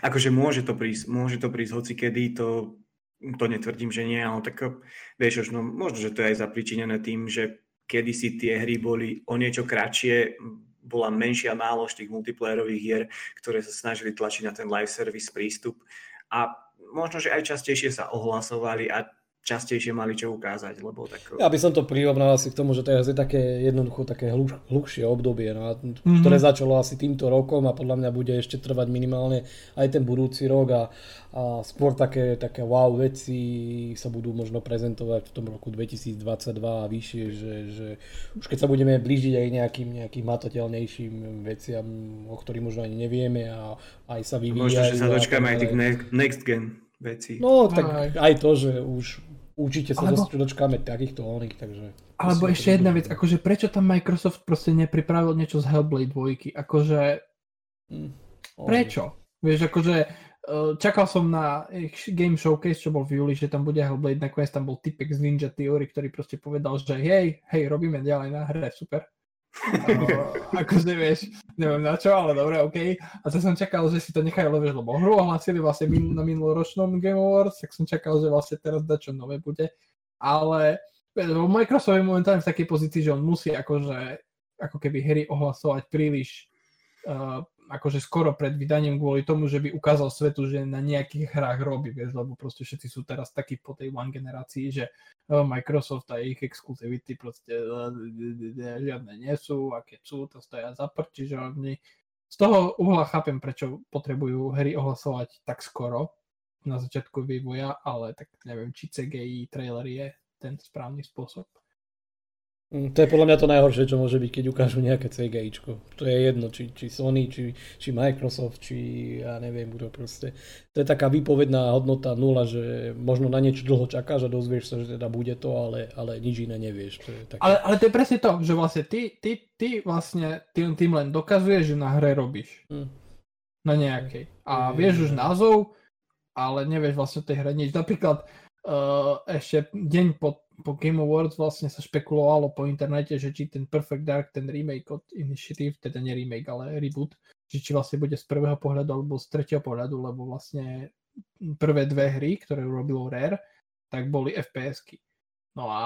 Akože môže to prísť, môže to prísť hoci kedy, to, to netvrdím, že nie, ale tak vieš, no, možno, že to je aj zapričinené tým, že kedysi tie hry boli o niečo kratšie, bola menšia nálož tých multiplayerových hier, ktoré sa snažili tlačiť na ten live service prístup. A možno, že aj častejšie sa ohlasovali a častejšie mali čo ukázať, lebo tak... Ja by som to prirovnal asi k tomu, že teraz je také jednoducho také hluchšie obdobie, no, mm-hmm. ktoré začalo asi týmto rokom a podľa mňa bude ešte trvať minimálne aj ten budúci rok a, a skôr také, také wow veci sa budú možno prezentovať v tom roku 2022 a vyššie, že, že už keď sa budeme blížiť aj nejakým, nejakým matateľnejším veciam, o ktorých možno ani nevieme a aj sa vyvíjajú. Možno, že sa dočkáme aj tých next gen veci. No, tak aj, aj to, že už Určite sa Alebo... dočkáme takýchto oných, takže... Alebo ešte jedna vec, akože prečo tam Microsoft proste nepripravil niečo z Hellblade 2? Akože... Mm. Prečo? Vieš, akože eh, čakal som na Game Showcase, čo bol v júli, že tam bude Hellblade, nakoniec tam bol typek z Ninja Theory, ktorý proste povedal, že hej, hej, robíme ďalej na hre, super. Akože vieš, neviem na čo, ale dobre, OK. A to som čakal, že si to nechajú, lebo, lebo hru ohlasili vlastne na minuloročnom Game Awards, tak som čakal, že vlastne teraz čo nové bude. Ale Microsoft je momentálne v takej pozícii, že on musí akože ako keby hry ohlasovať príliš uh, akože skoro pred vydaním kvôli tomu, že by ukázal svetu, že na nejakých hrách robí, vieš, lebo proste všetci sú teraz takí po tej One generácii, že oh, Microsoft a ich exkluzivity proste žiadne nie sú a keď sú, to stoja za prd, čiže oni z toho uhla chápem, prečo potrebujú hry ohlasovať tak skoro na začiatku vývoja, ale tak neviem, či CGI trailer je ten správny spôsob. Mm, to je podľa mňa to najhoršie, čo môže byť, keď ukážu nejaké CGIčko. To je jedno, či, či Sony, či, či Microsoft, či ja neviem kto proste. To je taká výpovedná hodnota nula, že možno na niečo dlho čakáš a dozvieš sa, že teda bude to, ale, ale nič iné nevieš. To je také... ale, ale to je presne to, že vlastne ty, ty, ty vlastne tým, tým len dokazuješ, že na hre robíš. Hmm. Na nejakej. A vieš už názov, ale nevieš vlastne o tej hre nič. Napríklad uh, ešte deň po po Game Awards vlastne sa špekulovalo po internete, že či ten Perfect Dark, ten remake od Initiative, teda nie remake, ale reboot, že či vlastne bude z prvého pohľadu alebo z tretieho pohľadu, lebo vlastne prvé dve hry, ktoré urobilo Rare, tak boli FPS-ky. No a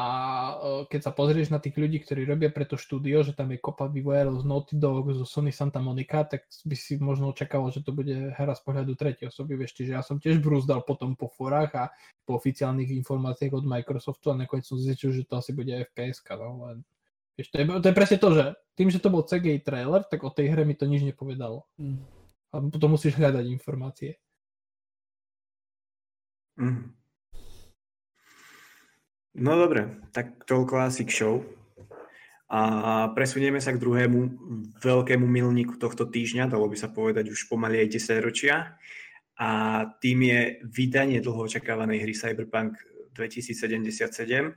keď sa pozrieš na tých ľudí, ktorí robia pre to štúdio, že tam je kopa vývojárov z Naughty Dog, zo Sony Santa Monica, tak by si možno očakával, že to bude hra z pohľadu tretej osoby. Vieš, čiže ja som tiež brúzdal potom po forách a po oficiálnych informáciách od Microsoftu a nakoniec som zistil, že to asi bude FPS. No, len, vieš, to, je, to je presne to, že tým, že to bol CGI trailer, tak o tej hre mi to nič nepovedalo. Mm. A potom musíš hľadať informácie. Mm. No dobre, tak toľko asi k show. A presunieme sa k druhému veľkému milníku tohto týždňa, dalo by sa povedať už pomaly aj 10 ročia. A tým je vydanie dlho očakávanej hry Cyberpunk 2077.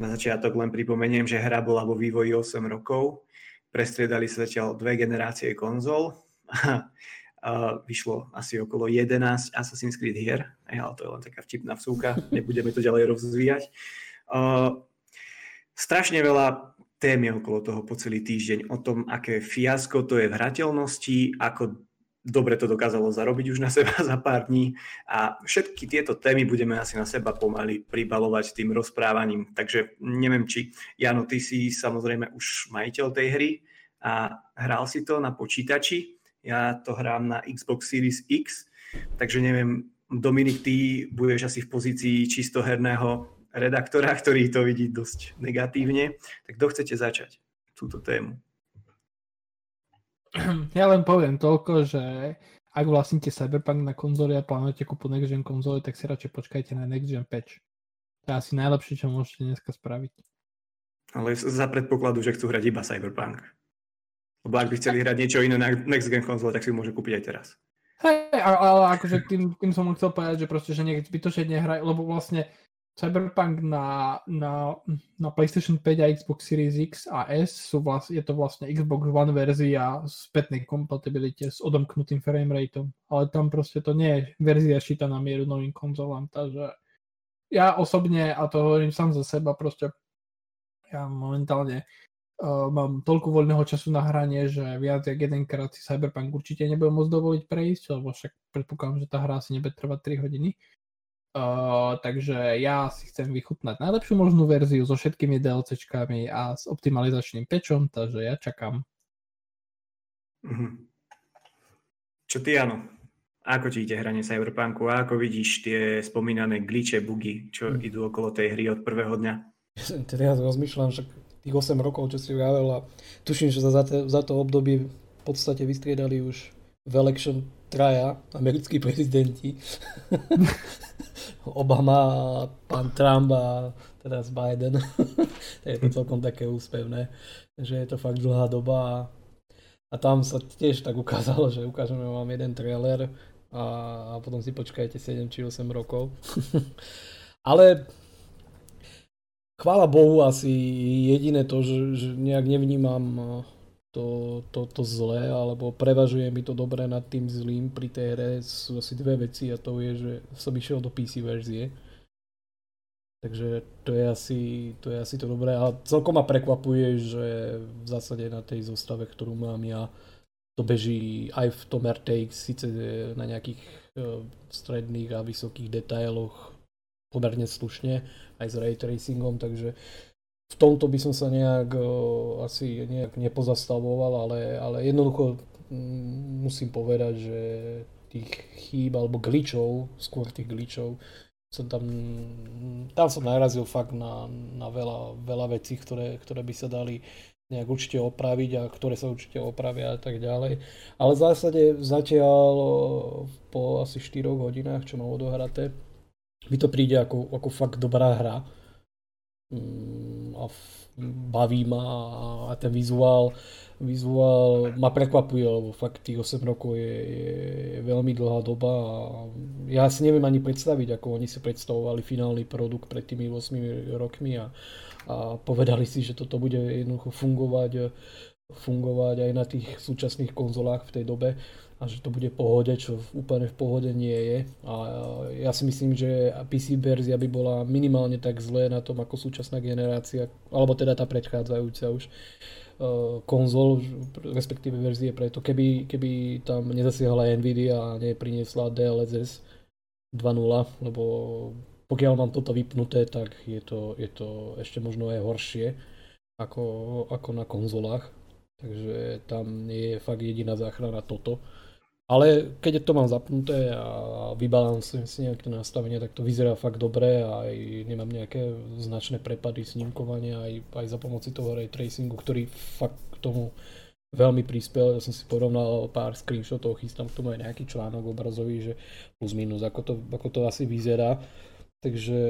Na začiatok len pripomeniem, že hra bola vo vývoji 8 rokov. Prestriedali sa zatiaľ dve generácie konzol. vyšlo asi okolo 11 Assassin's Creed hier, ale to je len taká vtipná vsúka, nebudeme to ďalej rozvíjať. strašne veľa témy okolo toho po celý týždeň, o tom, aké fiasko to je v hrateľnosti, ako dobre to dokázalo zarobiť už na seba za pár dní a všetky tieto témy budeme asi na seba pomaly pribalovať tým rozprávaním. Takže neviem, či Jano, ty si samozrejme už majiteľ tej hry a hral si to na počítači. Ja to hrám na Xbox Series X, takže neviem, Dominik, ty budeš asi v pozícii čistoherného redaktora, ktorý to vidí dosť negatívne. Tak kto chcete začať túto tému? Ja len poviem toľko, že ak vlastníte Cyberpunk na konzoli a plánujete kúpu Next Gen konzoli, tak si radšej počkajte na Next Gen patch. To je asi najlepšie, čo môžete dneska spraviť. Ale za predpokladu, že chcú hrať iba Cyberpunk. Lebo ak by chceli hrať niečo iné na next gen konzole, tak si ho môže kúpiť aj teraz. Hej, ale akože tým, tým som chcel povedať, že proste, že nech zbytočne nehrajú, lebo vlastne Cyberpunk na, na, na PlayStation 5 a Xbox Series X a S sú vlastne, je to vlastne Xbox One verzia s spätnej kompatibilite s odomknutým framerateom, ale tam proste to nie je verzia šita na mieru novým konzolám, takže ja osobne, a to hovorím sám za seba, proste ja momentálne uh, mám toľko voľného času na hranie, že viac jak jedenkrát si Cyberpunk určite nebudem môcť dovoliť prejsť, lebo však predpokladám, že tá hra asi nebude trvať 3 hodiny. Uh, takže ja si chcem vychutnať najlepšiu možnú verziu so všetkými DLCčkami a s optimalizačným pečom, takže ja čakám. Mm-hmm. Čo ty, Jano? Ako ti ide hranie Cyberpunku a ako vidíš tie spomínané glitche, bugy, čo mm. idú okolo tej hry od prvého dňa? Teraz rozmýšľam, že tých 8 rokov, čo si vravel a tuším, že za, to, za to obdobie v podstate vystriedali už v election traja americkí prezidenti. Obama pán Trump a teraz Biden. je to celkom také úspevné, že je to fakt dlhá doba a, a tam sa tiež tak ukázalo, že ukážeme vám jeden trailer a, a potom si počkajte 7 či 8 rokov. Ale chvála Bohu asi jediné to, že, že nejak nevnímam eh, to, to, to zlé, alebo prevažuje mi to dobré nad tým zlým pri tej hre sú asi dve veci a to je, že som išiel do PC verzie. Takže to je asi to, je asi to dobré a celkom ma prekvapuje, že v zásade na tej zostave, ktorú mám ja, to beží aj v tom RTX, síce na nejakých eh, stredných a vysokých detailoch pomerne slušne, aj s ray tracingom, takže v tomto by som sa nejak asi nejak nepozastavoval, ale, ale jednoducho mm, musím povedať, že tých chýb alebo glitchov, skôr tých glitchov, som tam, tam som narazil fakt na, na veľa, veľa vecí, ktoré, ktoré by sa dali nejak určite opraviť a ktoré sa určite opravia a tak ďalej. Ale v zásade zatiaľ po asi 4 hodinách, čo mám odohraté, mi to príde ako, ako fakt dobrá hra. Mm, a baví ma a ten vizuál, vizuál ma prekvapuje, lebo fakt tých 8 rokov je, je veľmi dlhá doba a ja si neviem ani predstaviť, ako oni si predstavovali finálny produkt pred tými 8 rokmi a, a povedali si, že toto bude jednoducho fungovať fungovať aj na tých súčasných konzolách v tej dobe a že to bude pohode, čo úplne v pohode nie je. A ja si myslím, že PC verzia by bola minimálne tak zlé na tom ako súčasná generácia, alebo teda tá predchádzajúca už e, konzol, respektíve verzie preto, keby, keby tam nezasiahla Nvidia a nepriniesla DLSS 2.0, lebo pokiaľ mám toto vypnuté, tak je to, je to ešte možno aj horšie ako, ako na konzolách. Takže tam je fakt jediná záchrana toto. Ale keď to mám zapnuté a vybalansujem si nejaké nastavenie, tak to vyzerá fakt dobre a aj nemám nejaké značné prepady snímkovania aj, aj za pomoci toho ray tracingu, ktorý fakt k tomu veľmi prispel. Ja som si porovnal pár screenshotov, chystám k tomu aj nejaký článok obrazový, že plus minus, ako to, ako to asi vyzerá. Takže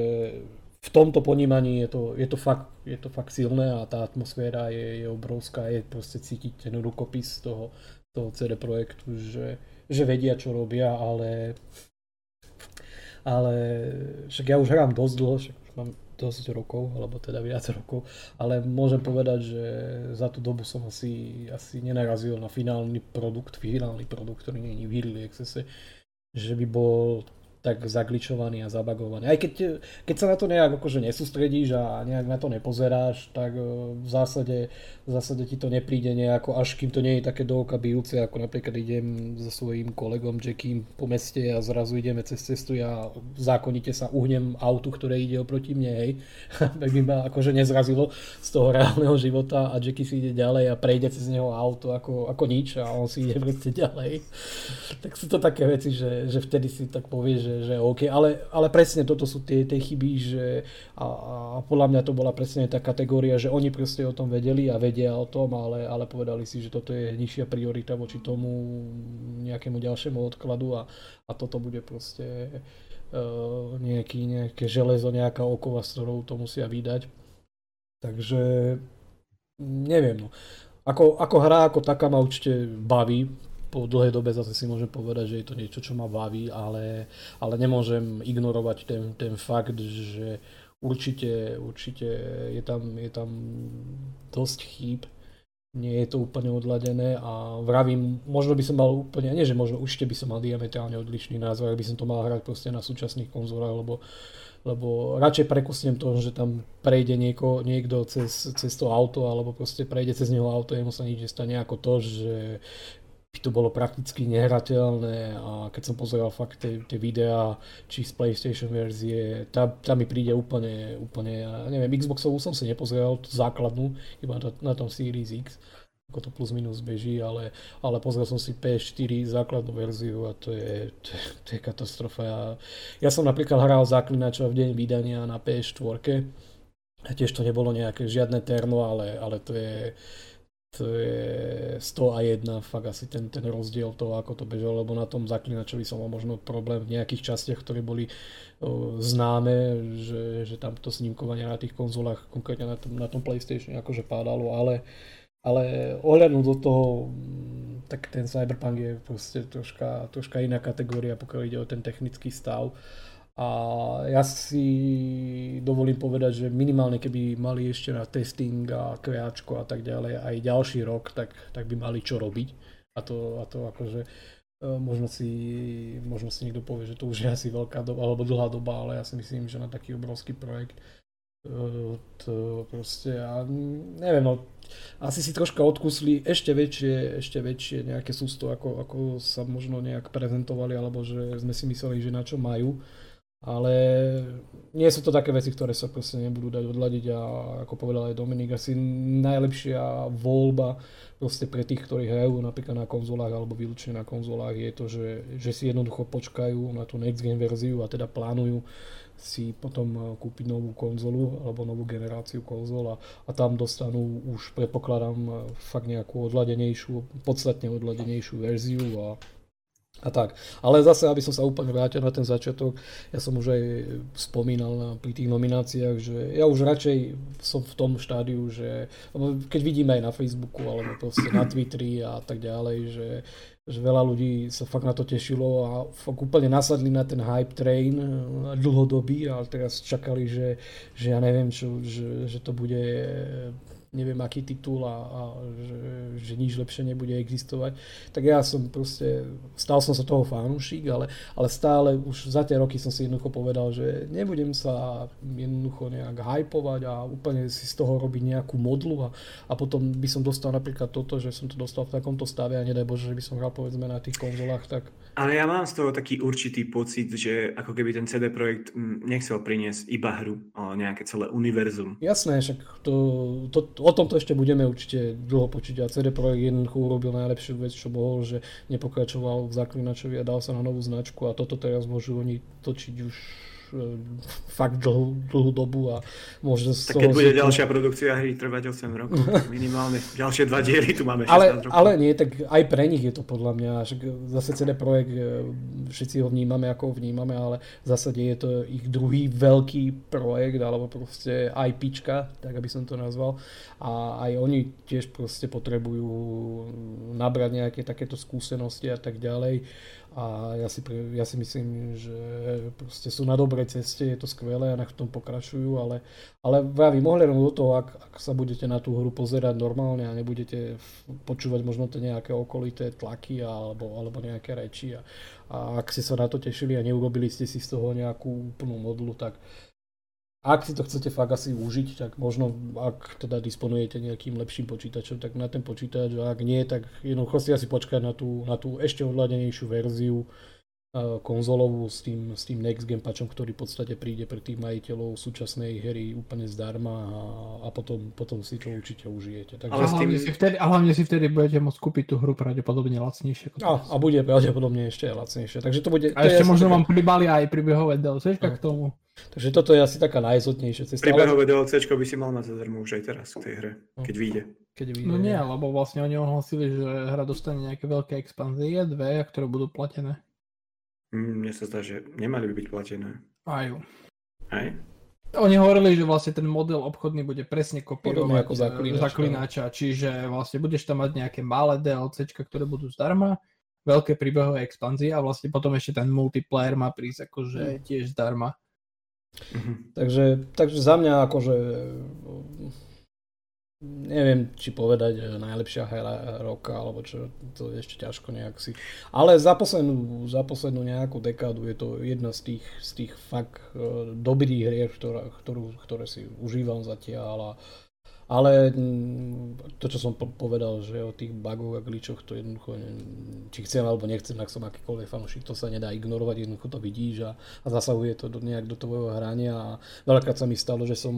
v tomto ponímaní je to, je to, fakt, je to fakt silné a tá atmosféra je, je obrovská, je proste cítiť ten rukopis toho, toho CD projektu, že, že vedia, čo robia, ale ale však ja už hrám dosť dlho, však už mám dosť rokov, alebo teda viac rokov, ale môžem povedať, že za tú dobu som asi, asi nenarazil na finálny produkt, finálny produkt, ktorý je v Early že by bol tak zagličovaný a zabagovaný. Aj keď, keď sa na to nejak akože nesústredíš a nejak na to nepozeráš, tak e, v zásade, v zásade ti to nepríde nejako, až kým to nie je také do oka bijúce, ako napríklad idem so svojím kolegom Jackým po meste a zrazu ideme cez cestu a zákonite sa uhnem autu, ktoré ide oproti mne, hej. tak by ma akože nezrazilo z toho reálneho života a Jacky si ide ďalej a prejde cez neho auto ako, ako nič a on si ide proste ďalej. tak sú to také veci, že, že vtedy si tak povieš, že že, OK, ale, ale presne toto sú tie, tie chyby, že a, a podľa mňa to bola presne tá kategória, že oni proste o tom vedeli a vedia o tom, ale, ale povedali si, že toto je nižšia priorita voči tomu nejakému ďalšiemu odkladu a, a toto bude proste uh, nejaký, nejaké železo, nejaká okova, s ktorou to musia vydať. Takže neviem, no. Ako, ako hra ako taká ma určite baví, po dlhej dobe zase si môžem povedať, že je to niečo, čo ma baví, ale, ale nemôžem ignorovať ten, ten fakt, že určite, určite je tam, je tam dosť chýb, nie je to úplne odladené a vravím, možno by som mal úplne, nie že možno určite by som mal diametrálne odlišný názor, ak by som to mal hrať proste na súčasných konzolách, lebo, lebo radšej prekusnem to, že tam prejde nieko, niekto cez, cez to auto, alebo proste prejde cez neho auto, jemu sa nič nestane ako to, že to bolo prakticky nehrateľné a keď som pozeral fakt tie, tie videá, či z PlayStation verzie, tá, tá mi príde úplne, úplne, neviem, Xboxovú som si nepozeral, tú základnú, iba na, na tom Series X, ako to plus minus beží, ale, ale pozrel som si PS4 základnú verziu a to je, to, to je katastrofa. Ja, ja som napríklad hral Zaklinača v deň vydania na PS4 a tiež to nebolo nejaké žiadne terno, ale, ale to je, to je 100 a 1 fakt asi ten, ten rozdiel toho, ako to bežalo, lebo na tom zaklinačovi som mal možno problém v nejakých častiach, ktoré boli o, známe, že, že tam to snímkovanie na tých konzolách, konkrétne na tom, na tom PlayStation akože pádalo, ale, ale ohľadnúť do toho, mm, tak ten Cyberpunk je proste troška, troška iná kategória, pokiaľ ide o ten technický stav. A ja si dovolím povedať, že minimálne keby mali ešte na testing a kreačko a tak ďalej aj ďalší rok, tak, tak by mali čo robiť. A to, a to akože e, možno si, možno si niekto povie, že to už je asi veľká doba alebo dlhá doba, ale ja si myslím, že na taký obrovský projekt e, to proste, a neviem, no, asi si troška odkusli ešte väčšie, ešte väčšie nejaké sústo, ako, ako sa možno nejak prezentovali, alebo že sme si mysleli, že na čo majú ale nie sú to také veci, ktoré sa proste nebudú dať odladiť a ako povedal aj Dominik, asi najlepšia voľba proste pre tých, ktorí hrajú napríklad na konzolách alebo výlučne na konzolách je to, že, že si jednoducho počkajú na tú next gen verziu a teda plánujú si potom kúpiť novú konzolu alebo novú generáciu konzol a, a tam dostanú už predpokladám fakt nejakú odladenejšiu, podstatne odladenejšiu verziu a a tak. Ale zase, aby som sa úplne vrátil na ten začiatok, ja som už aj spomínal na, pri tých nomináciách, že ja už radšej som v tom štádiu, že keď vidíme aj na Facebooku alebo proste na Twitteri a tak ďalej, že, že veľa ľudí sa fakt na to tešilo a fakt úplne nasadli na ten hype train dlhodobý a teraz čakali, že, že ja neviem čo, že, že to bude neviem aký titul a, a že, že nič lepšie nebude existovať. Tak ja som proste, stal som sa toho fanúšik, ale, ale stále už za tie roky som si jednoducho povedal, že nebudem sa jednoducho nejak hypovať a úplne si z toho robiť nejakú modlu a, a potom by som dostal napríklad toto, že som to dostal v takomto stave a nedaj Bože, že by som hral povedzme na tých konzolách, tak... Ale ja mám z toho taký určitý pocit, že ako keby ten CD Projekt mm, nechcel priniesť iba hru, ale nejaké celé univerzum. Jasné, však to, to, o tomto ešte budeme určite dlho počuť. A CD Projekt jednoducho urobil najlepšiu vec, čo mohol, že nepokračoval v Zaklinačovi a dal sa na novú značku a toto teraz môžu oni točiť už fakt dlhú, dlhú dobu a môže z Tak keď bude ďalšia produkcia hry trvať 8 rokov, minimálne. Ďalšie dva diely tu máme 16 ale, rokov. Ale nie, tak aj pre nich je to podľa mňa, zase CD Projekt, e, všetci ho vnímame ako ho vnímame, ale v zásade je to ich druhý veľký projekt, alebo proste IPčka, tak aby som to nazval. A aj oni tiež proste potrebujú nabrať nejaké takéto skúsenosti a tak ďalej a ja si, ja si myslím, že proste sú na dobrej ceste, je to skvelé a na tom pokračujú, ale, ale vravím, ohľadom do toho, ak, ak sa budete na tú hru pozerať normálne a nebudete počúvať možno tie nejaké okolité tlaky alebo, alebo nejaké reči a, a ak ste sa na to tešili a neurobili ste si z toho nejakú úplnú modlu, tak ak si to chcete fakt asi užiť, tak možno ak teda disponujete nejakým lepším počítačom, tak na ten počítač, a ak nie, tak jednoducho si asi počkať na tú, na tú ešte ovládenejšiu verziu uh, konzolovú s tým, s tým Next Gen patchom, ktorý v podstate príde pre tých majiteľov súčasnej hry úplne zdarma a, a potom, potom si to určite užijete. Takže a, hlavne si vtedy, a hlavne si vtedy budete môcť kúpiť tú hru pravdepodobne lacnejšie. A, a bude pravdepodobne ešte lacnejšie. Takže to bude, a to ešte možno vám pribali aj príbehové DLC k tomu. Takže toto je asi taká najzhodnejšia cesta. Príbehové DLC by si mal mať zadarmo už aj teraz v tej hre, no. keď vyjde. Keď vyjde. No nie, lebo vlastne oni ohlasili, že hra dostane nejaké veľké expanzie, dve, ktoré budú platené. Mm, mne sa zdá, že nemali by byť platené. Aj. Aj? Oni hovorili, že vlastne ten model obchodný bude presne kopírovať ako zaklinača. zaklinača, čiže vlastne budeš tam mať nejaké malé DLC, ktoré budú zdarma, veľké príbehové expanzie a vlastne potom ešte ten multiplayer má prísť akože mm. tiež zdarma. Takže, takže za mňa akože neviem, či povedať eh, najlepšia hra roka, alebo čo, to je ešte ťažko nejak si. Ale za poslednú, za poslednú nejakú dekádu je to jedna z tých, z tých fakt uh, dobrých hier, ktorá, ktorú, ktoré si užívam zatiaľ a ale mm, to, čo som povedal, že o tých bugoch a glitchoch, to jednoducho, či chcem alebo nechcem, ak som akýkoľvek fanúšik, to sa nedá ignorovať, jednoducho to vidíš a, a zasahuje to do, nejak do tvojho hrania a veľakrát sa mi stalo, že som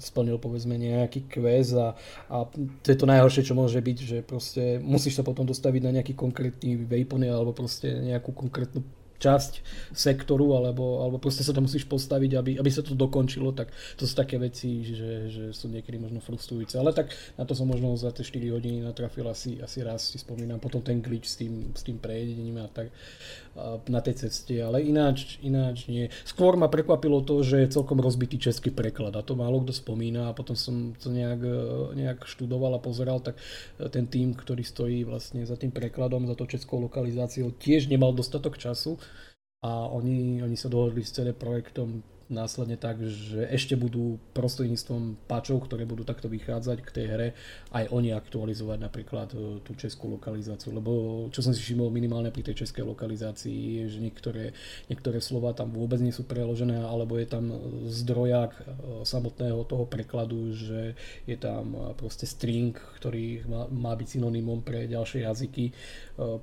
splnil povedzme nejaký quest a, a to je to najhoršie, čo môže byť, že proste musíš sa potom dostaviť na nejaký konkrétny weapon alebo proste nejakú konkrétnu časť sektoru, alebo, alebo proste sa tam musíš postaviť, aby, aby sa to dokončilo, tak to sú také veci, že, že sú niekedy možno frustrujúce. Ale tak na to som možno za tie 4 hodiny natrafil asi, asi raz, si spomínam, potom ten glitch s tým, s tým prejedením a tak na tej ceste, ale ináč, ináč nie. Skôr ma prekvapilo to, že je celkom rozbitý český preklad a to málo kto spomína a potom som to nejak, nejak študoval a pozeral, tak ten tým, ktorý stojí vlastne za tým prekladom, za to českou lokalizáciou, tiež nemal dostatok času a oni, oni sa dohodli s CD Projektom následne tak, že ešte budú prostredníctvom pačov, ktoré budú takto vychádzať k tej hre, aj oni aktualizovať napríklad e, tú českú lokalizáciu, lebo čo som si všimol minimálne pri tej českej lokalizácii je, že niektoré, niektoré slova tam vôbec nie sú preložené, alebo je tam zdrojak e, samotného toho prekladu, že je tam e, proste string, ktorý má, má byť synonymom pre ďalšie jazyky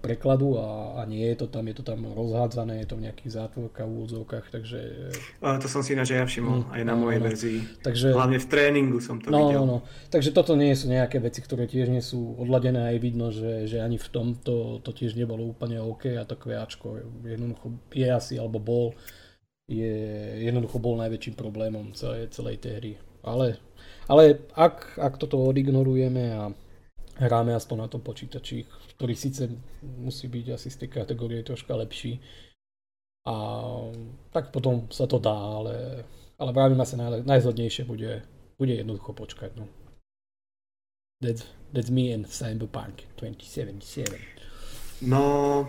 prekladu a, a nie je to tam, je to tam rozhádzané, je to v nejakých zátvorkách, úvodzovkách, takže... To som si ináč ja všimol, mm, aj na no, mojej no. verzii. Takže, Hlavne v tréningu som to no, videl. No, no. Takže toto nie sú nejaké veci, ktoré tiež nie sú odladené aj vidno, že, že ani v tom to, tiež nebolo úplne OK a to kviačko jednoducho je asi, alebo bol, je, jednoducho bol najväčším problémom celej, celej tej hry. Ale, ale ak, ak toto odignorujeme a hráme aspoň na tom počítači, ktorý síce musí byť asi z tej kategórie troška lepší, a tak potom sa to dá, ale, ale vravím asi naj, najzhodnejšie bude, bude jednoducho počkať. No. That's, that's me and Cyberpunk 2077. No,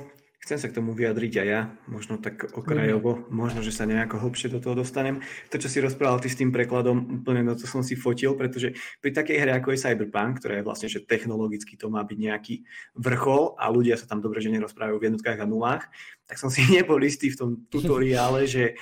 chcem sa k tomu vyjadriť aj ja, možno tak okrajovo, možno, že sa nejako hlbšie do toho dostanem. To, čo si rozprával ty s tým prekladom, úplne na to som si fotil, pretože pri takej hre, ako je Cyberpunk, ktorá je vlastne, že technologicky to má byť nejaký vrchol a ľudia sa tam dobre, že nerozprávajú v jednotkách a nulách, tak som si nebol istý v tom tutoriále, že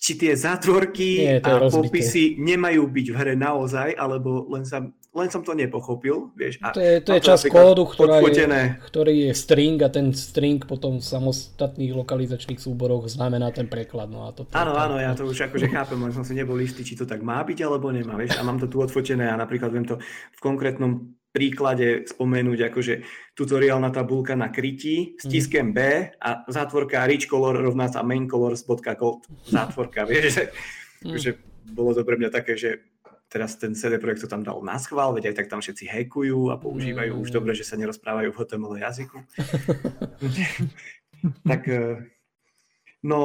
či tie zátvorky Nie, a rozbité. popisy nemajú byť v hre naozaj, alebo len, sa, len som to nepochopil. Vieš, a to je, to je čas kódu, ktorá je, ktorý je string a ten string potom v samostatných lokalizačných súboroch znamená ten preklad. No a to, áno, áno, ja to už akože chápem, len som si nebol istý, či to tak má byť alebo nemá. Vieš, a mám to tu odfotené a napríklad viem to v konkrétnom príklade spomenúť akože tutoriálna tabulka na krytí, stiskem B a zátvorka rich color rovná sa main colors.code zátvorka, vieš, že, mm. že bolo to pre mňa také, že teraz ten CD projekt to tam dal na schvál, veď aj tak tam všetci hackujú a používajú mm. už dobre, že sa nerozprávajú v HTML jazyku. tak eh, no,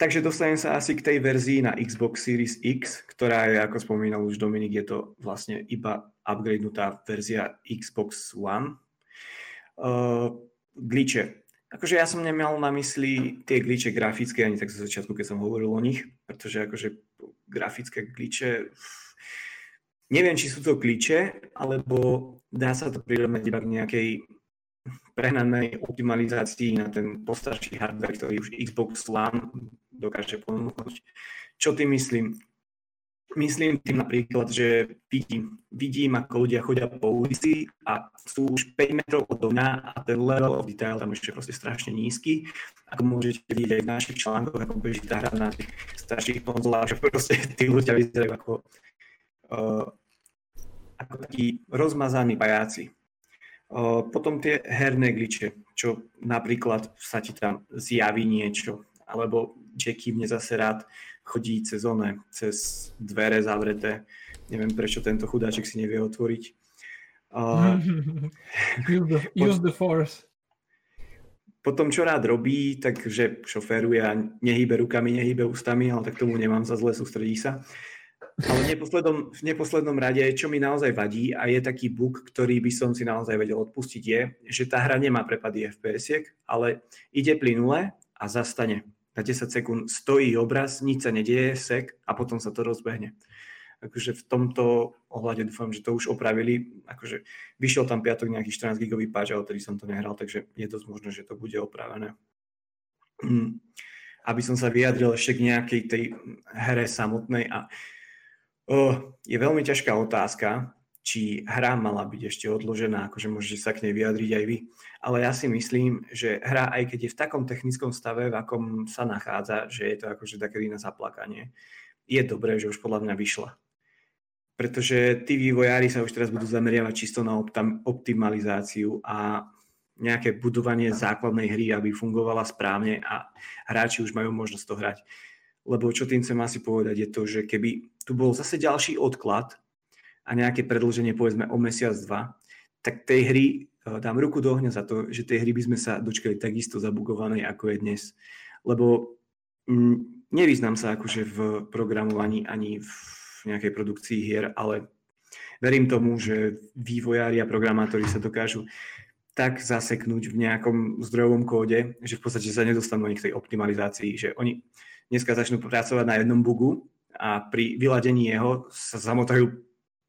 takže dostanem sa asi k tej verzii na Xbox Series X, ktorá je, ako spomínal už Dominik, je to vlastne iba upgradenutá verzia Xbox One. Uh, glitche. Akože ja som nemal na mysli tie glitche grafické ani tak zo začiatku, keď som hovoril o nich, pretože akože grafické glitche, neviem, či sú to glitche, alebo dá sa to prirovnať iba k nejakej prehnanej optimalizácii na ten postarší hardware, ktorý už Xbox One dokáže ponúknuť. Čo tým myslím? Myslím tým napríklad, že vidím, vidím, ako ľudia chodia po ulici a sú už 5 metrov odo mňa a ten level of detail tam ešte proste strašne nízky. Ako môžete vidieť aj v našich článkoch, ako beží tá hra na tých starších konzolách, že proste tí ľudia vyzerajú ako, uh, ako takí rozmazaní pajáci. Potom tie herné gliče, čo napríklad sa ti tam zjaví niečo, alebo že kým zase rád chodí cez one, cez dvere zavreté. Neviem, prečo tento chudáček si nevie otvoriť. Uh, use, the, use the force. Potom, čo rád robí, takže šoféruje a nehýbe rukami, nehýbe ústami, ale tak tomu nemám za zle, sústredí sa. Ale v neposlednom, v neposlednom rade, čo mi naozaj vadí a je taký bug, ktorý by som si naozaj vedel odpustiť, je, že tá hra nemá prepady FPS-iek, ale ide plynule a zastane na 10 sekúnd stojí obraz, nič sa nedieje, sek a potom sa to rozbehne. Akože v tomto ohľade dúfam, že to už opravili. Akože vyšiel tam piatok nejaký 14 gigový patch, ale ktorý som to nehral, takže je dosť možné, že to bude opravené. Hm. Aby som sa vyjadril ešte k nejakej tej hre samotnej a je veľmi ťažká otázka, či hra mala byť ešte odložená, akože môžete sa k nej vyjadriť aj vy. Ale ja si myslím, že hra, aj keď je v takom technickom stave, v akom sa nachádza, že je to akože také na zaplakanie, je dobré, že už podľa mňa vyšla. Pretože tí vývojári sa už teraz budú zameriavať čisto na optimalizáciu a nejaké budovanie základnej hry, aby fungovala správne a hráči už majú možnosť to hrať. Lebo čo tým chcem asi povedať je to, že keby tu bol zase ďalší odklad a nejaké predlženie povedzme o mesiac, dva, tak tej hry eh, dám ruku do ohňa za to, že tej hry by sme sa dočkali takisto zabugovanej, ako je dnes. Lebo mm, nevyznám sa akože v programovaní ani v nejakej produkcii hier, ale verím tomu, že vývojári a programátori sa dokážu tak zaseknúť v nejakom zdrojovom kóde, že v podstate sa nedostanú ani k tej optimalizácii, že oni dneska začnú pracovať na jednom bugu a pri vyladení jeho sa zamotajú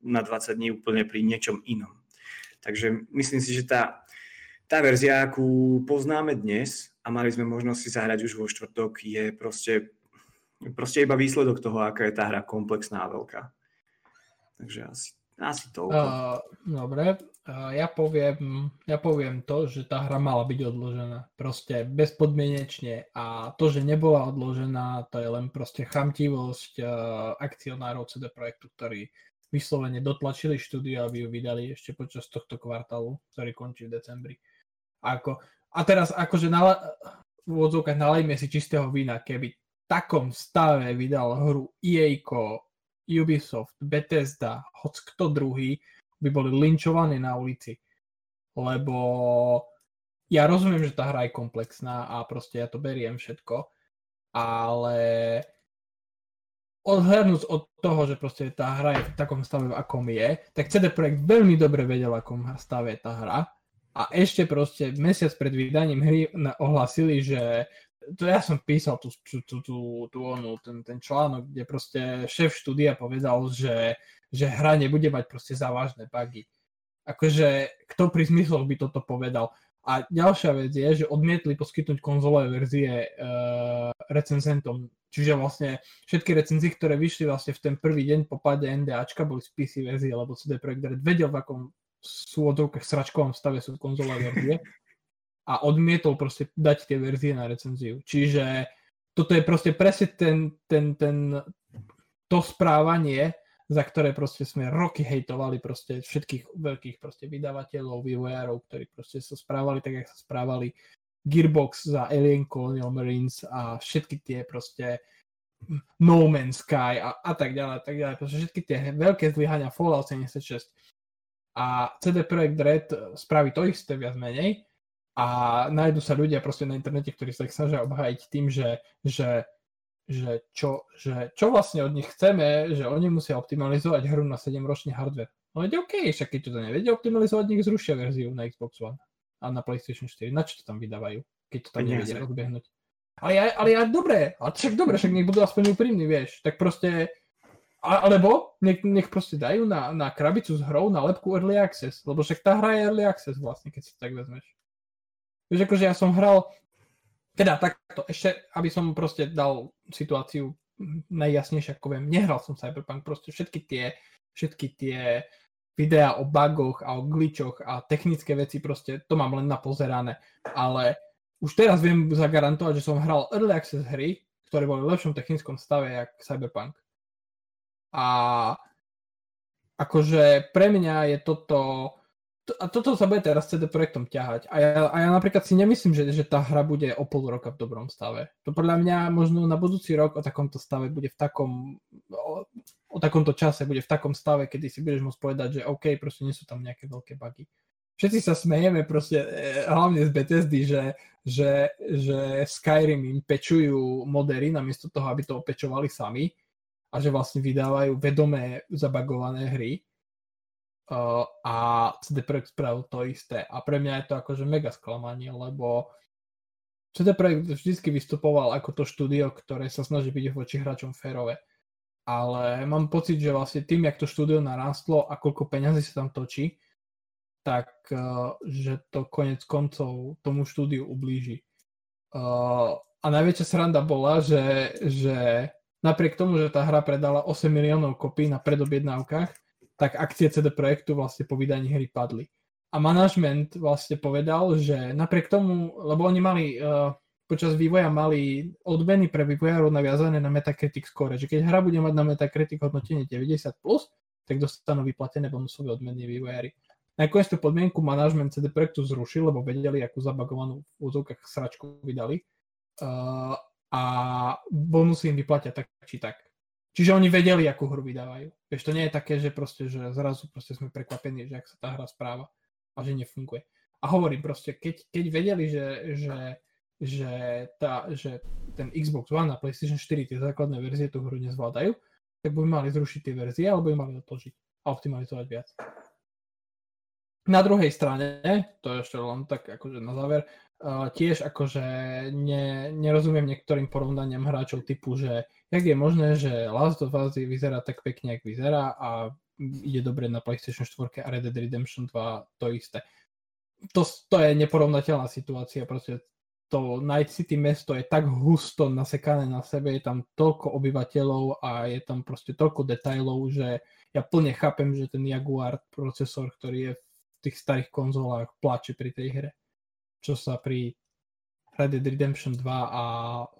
na 20 dní úplne pri niečom inom. Takže myslím si, že tá, tá verzia, akú poznáme dnes a mali sme možnosť si zahrať už vo štvrtok, je proste, proste iba výsledok toho, aká je tá hra komplexná a veľká. Takže asi, asi to. Uh, dobre, ja, poviem, ja poviem to, že tá hra mala byť odložená. Proste bezpodmienečne a to, že nebola odložená, to je len proste chamtivosť uh, akcionárov CD Projektu, ktorí vyslovene dotlačili štúdio, aby ju vydali ešte počas tohto kvartálu, ktorý končí v decembri. A, ako, a teraz akože na, v odzvukách nalejme si čistého vína, keby v takom stave vydal hru EA, Ubisoft, Bethesda, hoc kto druhý, by boli linčovaní na ulici. Lebo ja rozumiem, že tá hra je komplexná a proste ja to beriem všetko, ale odhľadnúť od toho, že proste tá hra je v takom stave, v akom je, tak CD Projekt veľmi dobre vedel, akom stave je tá hra A ešte proste mesiac pred vydaním hry ohlasili, že to ja som písal tú, tú, tú, tú, tú ten, ten článok, kde proste šéf štúdia povedal, že, že hra nebude mať proste závažné bugy. Akože kto pri zmysloch by toto povedal? A ďalšia vec je, že odmietli poskytnúť konzolové verzie uh, recenzentom. Čiže vlastne všetky recenzie, ktoré vyšli vlastne v ten prvý deň po páde NDAčka, boli z PC verzie, lebo CD Projekt Red vedel, v akom odrovkách sračkovom stave sú konzolové verzie a odmietol proste dať tie verzie na recenziu. Čiže toto je proste presne ten, ten, ten, to správanie, za ktoré proste sme roky hejtovali proste všetkých veľkých proste vydavateľov, vývojárov, ktorí proste sa správali tak, jak sa správali Gearbox za Alien Colonial Marines a všetky tie proste No Man's Sky a, a tak ďalej, a tak ďalej. Proste všetky tie veľké zlyhania Fallout 76 a CD Projekt Red spraví to isté viac menej a nájdu sa ľudia proste na internete, ktorí sa ich snažia obhájiť tým, že, že že čo, že čo vlastne od nich chceme, že oni musia optimalizovať hru na 7-ročný hardware. No je OK, však keď to nevedia optimalizovať, nech zrušia verziu na Xbox One a na PlayStation 4. Na čo to tam vydávajú, keď to tam nevedia rozbehnúť? Ale ja, ale ja, dobre, ale však dobre, však nech budú aspoň úprimní, vieš. Tak proste, alebo nech, nech proste dajú na, na krabicu s hrou na lepku Early Access, lebo však tá hra je Early Access vlastne, keď si tak vezmeš. Vieš, akože ja som hral teda takto, ešte, aby som proste dal situáciu najjasnejšie, ako viem, nehral som Cyberpunk, proste všetky tie, všetky tie videá o bugoch a o glitchoch a technické veci, proste to mám len napozerané, ale už teraz viem zagarantovať, že som hral Early Access hry, ktoré boli v lepšom technickom stave, jak Cyberpunk. A akože pre mňa je toto a toto sa bude teraz CD Projektom ťahať. A ja, a ja napríklad si nemyslím, že, že tá hra bude o pol roka v dobrom stave. To podľa mňa možno na budúci rok o takomto stave bude v takom, o, o takomto čase bude v takom stave, kedy si budeš môcť povedať, že OK, proste nie sú tam nejaké veľké bugy. Všetci sa smejeme proste, e, hlavne z Bethesdy, že, že, že Skyrim im pečujú modery namiesto toho, aby to opečovali sami a že vlastne vydávajú vedomé zabagované hry Uh, a CD Projekt spravil to isté. A pre mňa je to akože mega sklamanie, lebo CD Projekt vždy vystupoval ako to štúdio, ktoré sa snaží byť voči hráčom férové. Ale mám pocit, že vlastne tým, jak to štúdio narástlo a koľko peňazí sa tam točí, tak uh, že to konec koncov tomu štúdiu ublíži. Uh, a najväčšia sranda bola, že, že napriek tomu, že tá hra predala 8 miliónov kopí na predobjednávkach, tak akcie CD Projektu vlastne po vydaní hry padli. A manažment vlastne povedal, že napriek tomu, lebo oni mali uh, počas vývoja mali odmeny pre vývojárov naviazané na Metacritic score, že keď hra bude mať na Metacritic hodnotenie 90+, plus, tak dostanú vyplatené bonusové odmeny vývojári. Nakoniec tú podmienku manažment CD Projektu zrušil, lebo vedeli, akú zabagovanú v úzovkách sračku vydali. Uh, a bonusy im vyplatia tak či tak. Čiže oni vedeli, akú hru vydávajú. Vieš, to nie je také, že proste, že zrazu proste sme prekvapení, že ak sa tá hra správa a že nefunguje. A hovorím proste, keď, keď vedeli, že, že, že, tá, že ten Xbox One a PlayStation 4 tie základné verzie tú hru nezvládajú, tak by mali zrušiť tie verzie, alebo by mali odložiť a optimalizovať viac. Na druhej strane, to je ešte len tak akože na záver, uh, tiež akože ne, nerozumiem niektorým porovnaniam hráčov typu, že jak je možné, že Last of Us vyzerá tak pekne, jak vyzerá a ide dobre na PlayStation 4 a Red Dead Redemption 2 to isté. To, to je neporovnateľná situácia, proste to Night City mesto je tak husto nasekané na sebe, je tam toľko obyvateľov a je tam proste toľko detajlov, že ja plne chápem, že ten Jaguar procesor, ktorý je v tých starých konzolách, plače pri tej hre. Čo sa pri Red Dead Redemption 2 a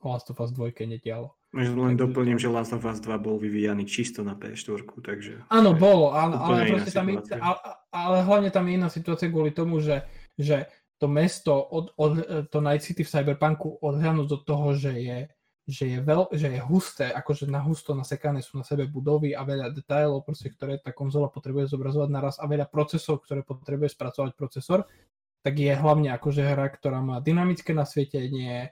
Last of Us 2 nedialo. Len doplním, že Last of Us 2 bol vyvíjaný čisto na PS4, takže... Áno, bol, ale, ale, tam je, ale, ale hlavne tam je iná situácia kvôli tomu, že, že to mesto, od, od, to Night City v Cyberpunku odhľadnúť do toho, že je, že je, veľ, že je husté, akože na husto nasekané sú na sebe budovy a veľa detailov, proste, ktoré tá konzola potrebuje zobrazovať naraz a veľa procesov, ktoré potrebuje spracovať procesor, tak je hlavne akože hra, ktorá má dynamické nasvietenie,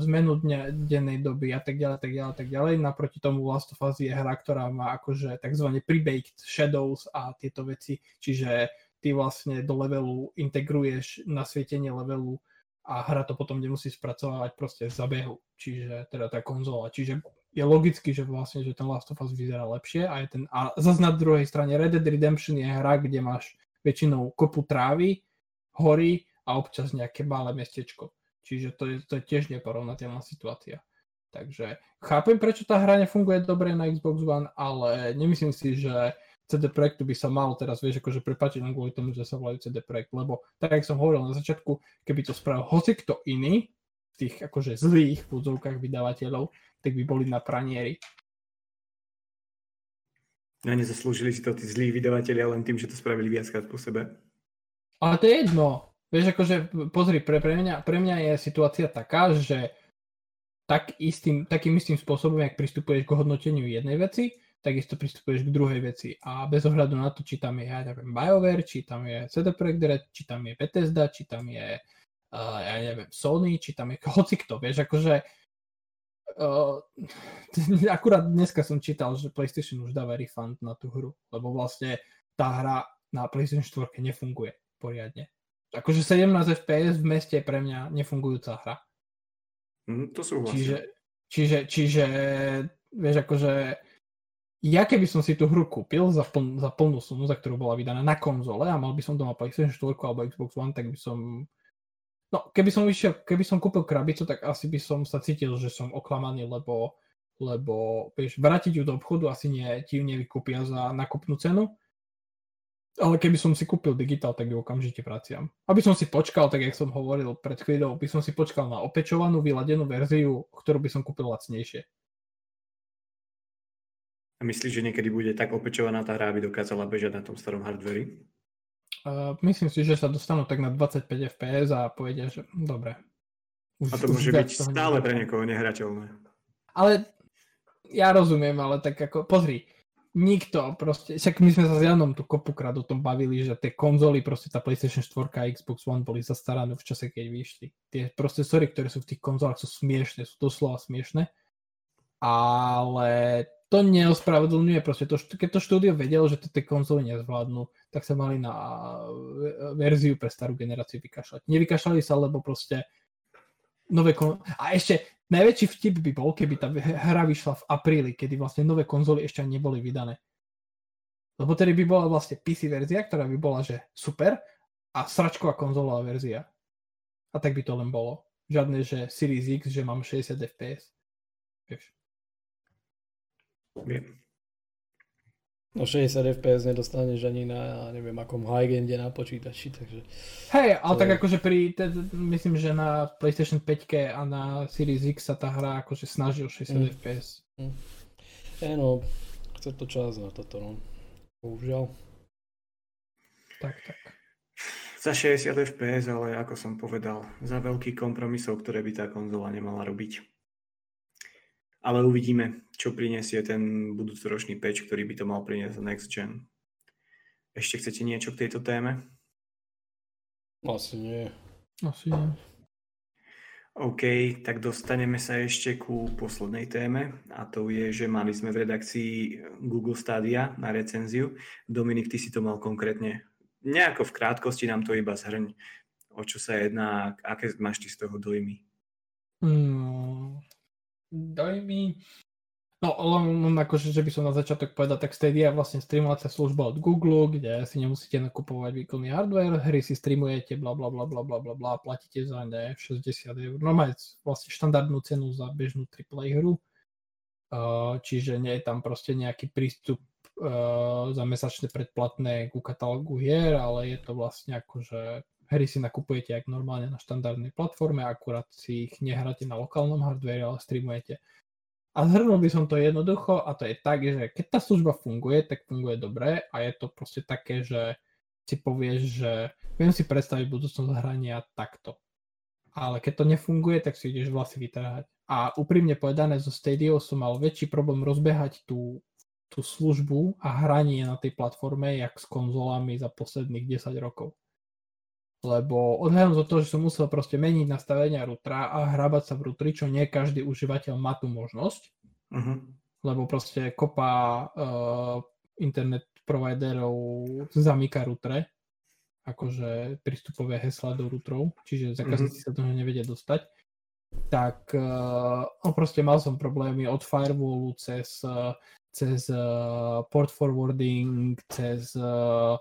zmenu dne, dennej doby a tak ďalej, tak ďalej, tak ďalej. Naproti tomu Last of Us je hra, ktorá má akože tzv. pre-baked shadows a tieto veci, čiže ty vlastne do levelu integruješ nasvietenie levelu a hra to potom nemusí spracovať proste z zabehu, čiže teda tá konzola. Čiže je logicky, že vlastne, že ten Last of Us vyzerá lepšie a, je ten, a zase na druhej strane Red Dead Redemption je hra, kde máš väčšinou kopu trávy, hory a občas nejaké malé mestečko. Čiže to je, to je tiež neporovnateľná situácia. Takže chápem, prečo tá hra nefunguje dobre na Xbox One, ale nemyslím si, že CD Projektu by sa mal teraz, vieš, akože prepáčiť len kvôli tomu, že sa volajú CD Projekt, lebo tak, jak som hovoril na začiatku, keby to spravil hoci kto iný, v tých akože zlých údzovkách vydavateľov, tak by boli na pranieri. A nezaslúžili si to tí zlí vydavatelia len tým, že to spravili viackrát po sebe. Ale to je jedno. Vieš, akože pozri, pre, pre, mňa, pre mňa je situácia taká, že tak istým, takým istým spôsobom, jak pristupuješ k hodnoteniu jednej veci, takisto pristupuješ k druhej veci. A bez ohľadu na to, či tam je, ja neviem, BioWare, či tam je CD Projekt Red, či tam je Bethesda, či tam je, uh, ja neviem, Sony, či tam je hoci kto, vieš, akože uh, akurát dneska som čítal, že PlayStation už dáva refund na tú hru, lebo vlastne tá hra na PlayStation 4 nefunguje poriadne. Akože 17 FPS v meste je pre mňa nefungujúca hra. Mm, to sú vlastne. Čiže, čiže, čiže, vieš, akože ja keby som si tú hru kúpil za, pln, za plnú sumu, za ktorú bola vydaná na konzole a mal by som doma PlayStation 4 alebo Xbox One, tak by som... No, keby som, vyšiel, keby som kúpil krabicu, tak asi by som sa cítil, že som oklamaný, lebo, lebo vieš, vrátiť ju do obchodu asi nie, ti ju nevykúpia za nakupnú cenu. Ale keby som si kúpil digitál, tak ju okamžite vraciam. Aby som si počkal, tak jak som hovoril pred chvíľou, by som si počkal na opečovanú, vyladenú verziu, ktorú by som kúpil lacnejšie. A myslíš, že niekedy bude tak opečovaná tá hra, aby dokázala bežať na tom starom hardveri? Uh, myslím si, že sa dostanú tak na 25 fps a povedia, že dobre. Už, a to môže byť stále pre niekoho nehrateľné. Ale ja rozumiem, ale tak ako, pozri, nikto proste, však my sme sa s Janom tu kopukrát o tom bavili, že tie konzoly, proste tá PlayStation 4 a Xbox One boli zastarané v čase, keď vyšli. Tie procesory, ktoré sú v tých konzolách, sú smiešne, sú doslova smiešne. Ale to neospravedlňuje proste. To, keď to štúdio vedelo, že to tie konzoly nezvládnu, tak sa mali na verziu pre starú generáciu vykašľať. Nevykašľali sa, lebo proste nové kon... A ešte najväčší vtip by bol, keby tá hra vyšla v apríli, kedy vlastne nové konzoly ešte ani neboli vydané. Lebo tedy by bola vlastne PC verzia, ktorá by bola, že super, a sračková konzolová verzia. A tak by to len bolo. Žiadne, že Series X, že mám 60 FPS. Vieš. No 60 FPS nedostaneš ani na, neviem, akom high-ende na počítači, takže... Hej, ale tak je... akože pri, te, myslím, že na PlayStation 5 a na Series X sa tá hra akože snaží o 60 mm. FPS. Mm. E, no, chce to čas na toto, no. Bohužiaľ. Tak, tak. Za 60 FPS, ale ako som povedal, za veľký kompromisov, ktoré by tá konzola nemala robiť ale uvidíme, čo prinesie ten budúcoročný patch, ktorý by to mal priniesť Next Gen. Ešte chcete niečo k tejto téme? Asi nie. Asi nie. OK, tak dostaneme sa ešte ku poslednej téme a to je, že mali sme v redakcii Google Stadia na recenziu. Dominik, ty si to mal konkrétne nejako v krátkosti nám to iba zhrň, o čo sa jedná, aké máš ty z toho dojmy? Hmm, dojmy. No, len akože, že by som na začiatok povedal, tak Stadia je vlastne streamovacia služba od Google, kde si nemusíte nakupovať výkonný hardware, hry si streamujete, bla bla bla bla bla bla bla, platíte za ne 60 eur. No máte vlastne štandardnú cenu za bežnú AAA hru, čiže nie je tam proste nejaký prístup za mesačné predplatné ku katalógu hier, ale je to vlastne akože hry si nakupujete jak normálne na štandardnej platforme, akurát si ich nehráte na lokálnom hardware, ale streamujete. A zhrnul by som to jednoducho a to je tak, že keď tá služba funguje, tak funguje dobre a je to proste také, že si povieš, že viem si predstaviť budúcnosť hrania takto. Ale keď to nefunguje, tak si ideš vlasy vytrhať. A úprimne povedané, zo Stadio som mal väčší problém rozbehať tú, tú službu a hranie na tej platforme, jak s konzolami za posledných 10 rokov lebo odhľadom od toho, že som musel proste meniť nastavenia routera a hrabať sa v routeri, čo nie každý užívateľ má tú možnosť, uh-huh. lebo proste kopa uh, internet providerov zamýka routere akože prístupové hesla do routerov, čiže zákazníci mm-hmm. sa toho nevedia dostať, tak uh, no proste mal som problémy od firewallu cez, uh, cez uh, port forwarding, cez uh,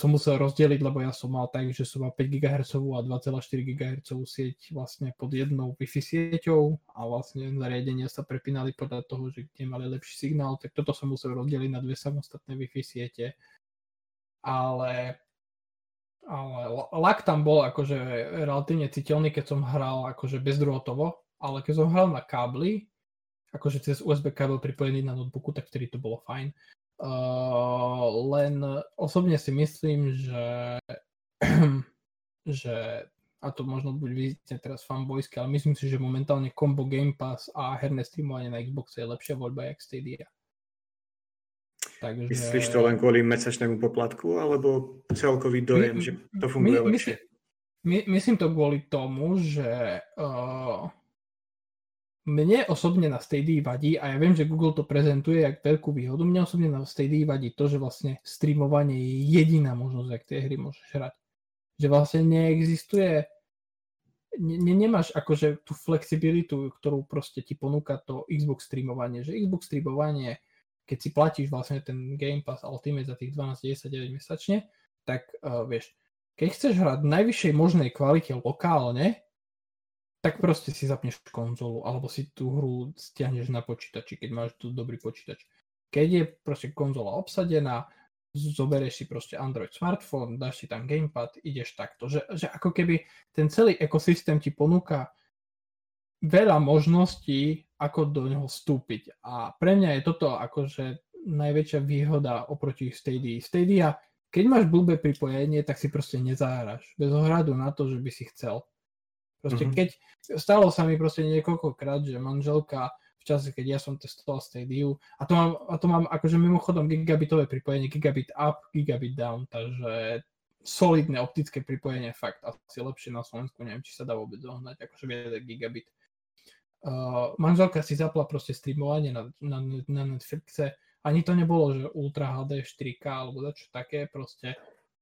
som musel rozdeliť, lebo ja som mal tak, že som mal 5 GHz a 2,4 GHz sieť vlastne pod jednou Wi-Fi sieťou a vlastne zariadenia sa prepínali podľa toho, že kde mali lepší signál, tak toto som musel rozdeliť na dve samostatné Wi-Fi siete. Ale, ale lak tam bol akože relatívne citeľný, keď som hral akože bezdrôtovo, ale keď som hral na kábli, akože cez USB kábel pripojený na notebooku, tak vtedy to bolo fajn. Uh, len osobne si myslím, že, že a to možno buď vidíte teraz fanboysky, ale myslím si, že momentálne combo Game Pass a herné streamovanie na Xbox je lepšia voľba jak Stadia. Takže... Myslíš to len kvôli mesačnému poplatku, alebo celkový dojem, my, že to funguje my, lepšie? My, myslím to kvôli tomu, že uh, mne osobne na Stadia vadí, a ja viem, že Google to prezentuje jak veľkú výhodu, mne osobne na Stadia vadí to, že vlastne streamovanie je jediná možnosť, ak tie hry môžeš hrať. Že vlastne neexistuje, ne, nemáš akože tú flexibilitu, ktorú proste ti ponúka to Xbox streamovanie. Že Xbox streamovanie, keď si platíš vlastne ten Game Pass Ultimate za tých 12,99 mesačne, tak uh, vieš, keď chceš hrať v najvyššej možnej kvalite lokálne, tak proste si zapneš konzolu, alebo si tú hru stiahneš na počítači, keď máš tu dobrý počítač. Keď je proste konzola obsadená, zoberieš si proste Android smartphone, dáš si tam gamepad, ideš takto. Že, že ako keby ten celý ekosystém ti ponúka veľa možností, ako do neho vstúpiť. A pre mňa je toto akože najväčšia výhoda oproti Stadia. Stadia, keď máš blbé pripojenie, tak si proste nezahraš. Bez ohľadu na to, že by si chcel. Proste mm-hmm. keď, stalo sa mi proste niekoľkokrát, že manželka v čase, keď ja som testoval Stadia, a to mám, a to mám akože mimochodom gigabitové pripojenie, gigabit up, gigabit down, takže solidné optické pripojenie, fakt asi lepšie na Slovensku, neviem, či sa dá vôbec zohnať, akože vie gigabit. Uh, manželka si zapla proste streamovanie na, na, na Netflixe, ani to nebolo, že Ultra HD 4K alebo čo také, proste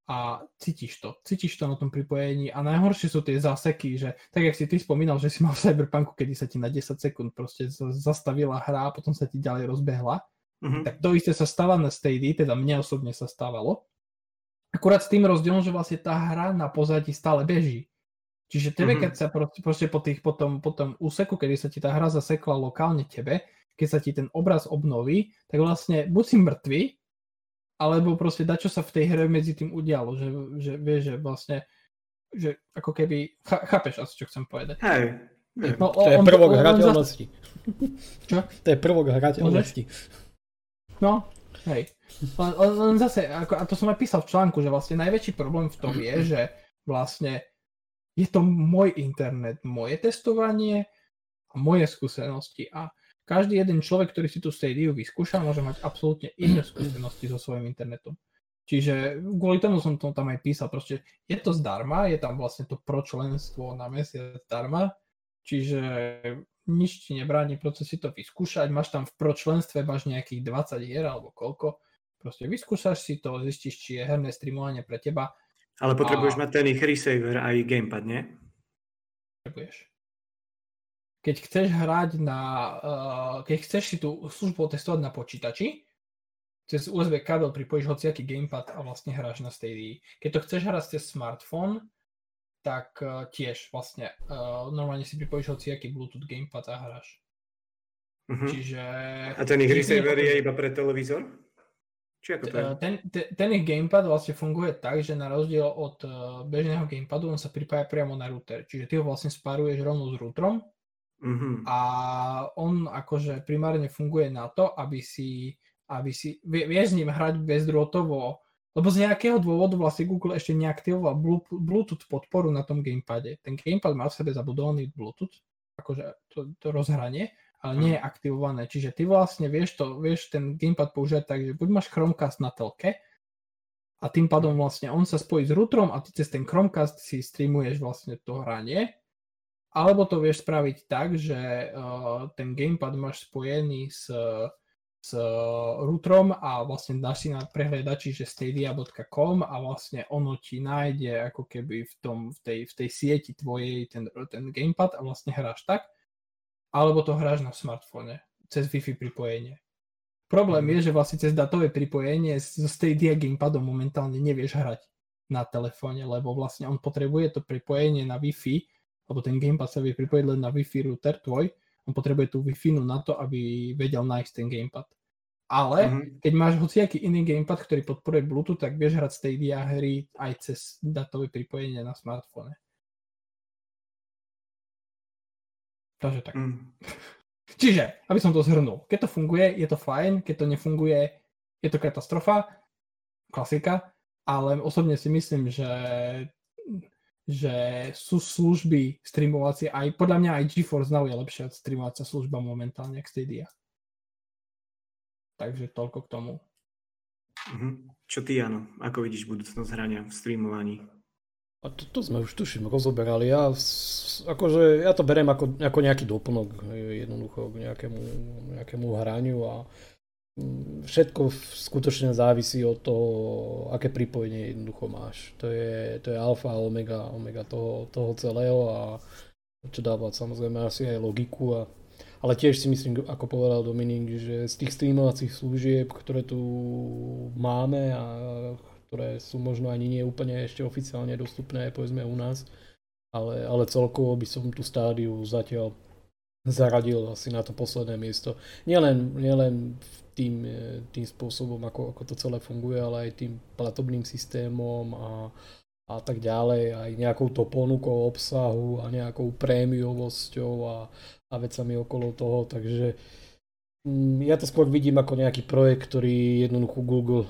a cítiš to. Cítiš to na tom pripojení a najhoršie sú tie záseky, že tak jak si ty spomínal, že si mal v Cyberpunku, kedy sa ti na 10 sekúnd proste zastavila hra a potom sa ti ďalej rozbehla, mm-hmm. tak to isté sa stáva na Stadia, teda mne osobne sa stávalo. Akurát s tým rozdielom, že vlastne tá hra na pozadí stále beží. Čiže tebe, mm-hmm. keď sa proste, proste po, tých, po, tom, po tom úseku, kedy sa ti tá hra zasekla lokálne tebe, keď sa ti ten obraz obnoví, tak vlastne buď si mŕtvy, alebo proste dať, čo sa v tej hre medzi tým udialo, že, že vieš, že vlastne, že ako keby, ch- chápeš asi, čo chcem povedať. Hej. No, to je prvok hrateľnosti. Čo? To je prvok hrateľnosti. No, hej. Len, len zase, ako, a to som aj písal v článku, že vlastne najväčší problém v tom je, že vlastne je to môj internet, moje testovanie a moje skúsenosti a každý jeden človek, ktorý si tú Stadia vyskúša, môže mať absolútne iné skúsenosti so svojím internetom. Čiže kvôli tomu som to tam aj písal, proste je to zdarma, je tam vlastne to pro členstvo na mesiac zdarma, čiže nič ti nebráni proste si to vyskúšať, máš tam v pro členstve, máš nejakých 20 hier alebo koľko, proste vyskúšaš si to, zistíš, či je herné streamovanie pre teba. Ale potrebuješ a... mať ten ich resaver aj gamepad, nie? Potrebuješ keď chceš hrať na, uh, keď chceš si tú službu testovať na počítači, cez USB kábel pripojíš hociaký gamepad a vlastne hráš na Stadia. Keď to chceš hrať cez smartfón, tak uh, tiež vlastne uh, normálne si pripojíš hociaký Bluetooth gamepad a hráš. Uh-huh. Čiže... A ten ich receiver je iba pre televízor? Či ako to je? Ten, ten, ten ich gamepad vlastne funguje tak, že na rozdiel od bežného gamepadu on sa pripája priamo na router. Čiže ty ho vlastne spáruješ rovno s routerom Mm-hmm. A on akože primárne funguje na to, aby si, aby si vieš s ním hrať bezdrôtovo, lebo z nejakého dôvodu vlastne Google ešte neaktivoval Bluetooth podporu na tom gamepade. Ten gamepad má v sebe zabudovaný Bluetooth, akože to, to rozhranie, ale nie je aktivované. Čiže ty vlastne vieš, to, vieš ten gamepad používať tak, že buď máš Chromecast na telke a tým pádom vlastne on sa spojí s routerom a ty cez ten Chromecast si streamuješ vlastne to hranie alebo to vieš spraviť tak, že uh, ten gamepad máš spojený s, s routerom a vlastne dáš si na prehliadači, že stadia.com a vlastne ono ti nájde ako keby v, tom, v, tej, v tej sieti tvojej ten, ten gamepad a vlastne hráš tak, alebo to hráš na smartfóne cez Wi-Fi pripojenie. Problém mm. je, že vlastne cez datové pripojenie so Stadia gamepadom momentálne nevieš hrať na telefóne, lebo vlastne on potrebuje to pripojenie na Wi-Fi, lebo ten gamepad sa vie pripojiť len na Wi-Fi router tvoj, on potrebuje tú Wi-Fi na to, aby vedel nájsť ten gamepad. Ale mm-hmm. keď máš hociaký iný gamepad, ktorý podporuje Bluetooth, tak vieš hrať Stadia hry aj cez datové pripojenie na smartfóne. Takže tak. Mm. Čiže, aby som to zhrnul, keď to funguje, je to fajn, keď to nefunguje, je to katastrofa, klasika, ale osobne si myslím, že že sú služby streamovacie, aj podľa mňa aj GeForce Now je lepšia streamovacia služba momentálne, ako Stadia. Takže toľko k tomu. Uh-huh. Čo ty, Jano? Ako vidíš budúcnosť hrania v streamovaní? A to, to sme už tuším rozoberali. Ja, akože, ja to beriem ako, ako nejaký doplnok jednoducho k nejakému, nejakému hraniu a všetko skutočne závisí od toho, aké pripojenie jednoducho máš. To je, to je alfa a omega, omega toho, toho celého a čo dáva samozrejme asi aj logiku. A, ale tiež si myslím, ako povedal Dominik, že z tých streamovacích služieb, ktoré tu máme a ktoré sú možno ani nie úplne ešte oficiálne dostupné, povedzme u nás, ale, ale celkovo by som tú stádiu zatiaľ zaradil asi na to posledné miesto. Nielen, nielen tým, e, tým spôsobom, ako, ako to celé funguje, ale aj tým platobným systémom a, a tak ďalej, aj nejakou to ponukou obsahu a nejakou prémiovosťou a, a vecami okolo toho, takže mm, ja to skôr vidím ako nejaký projekt, ktorý jednoducho Google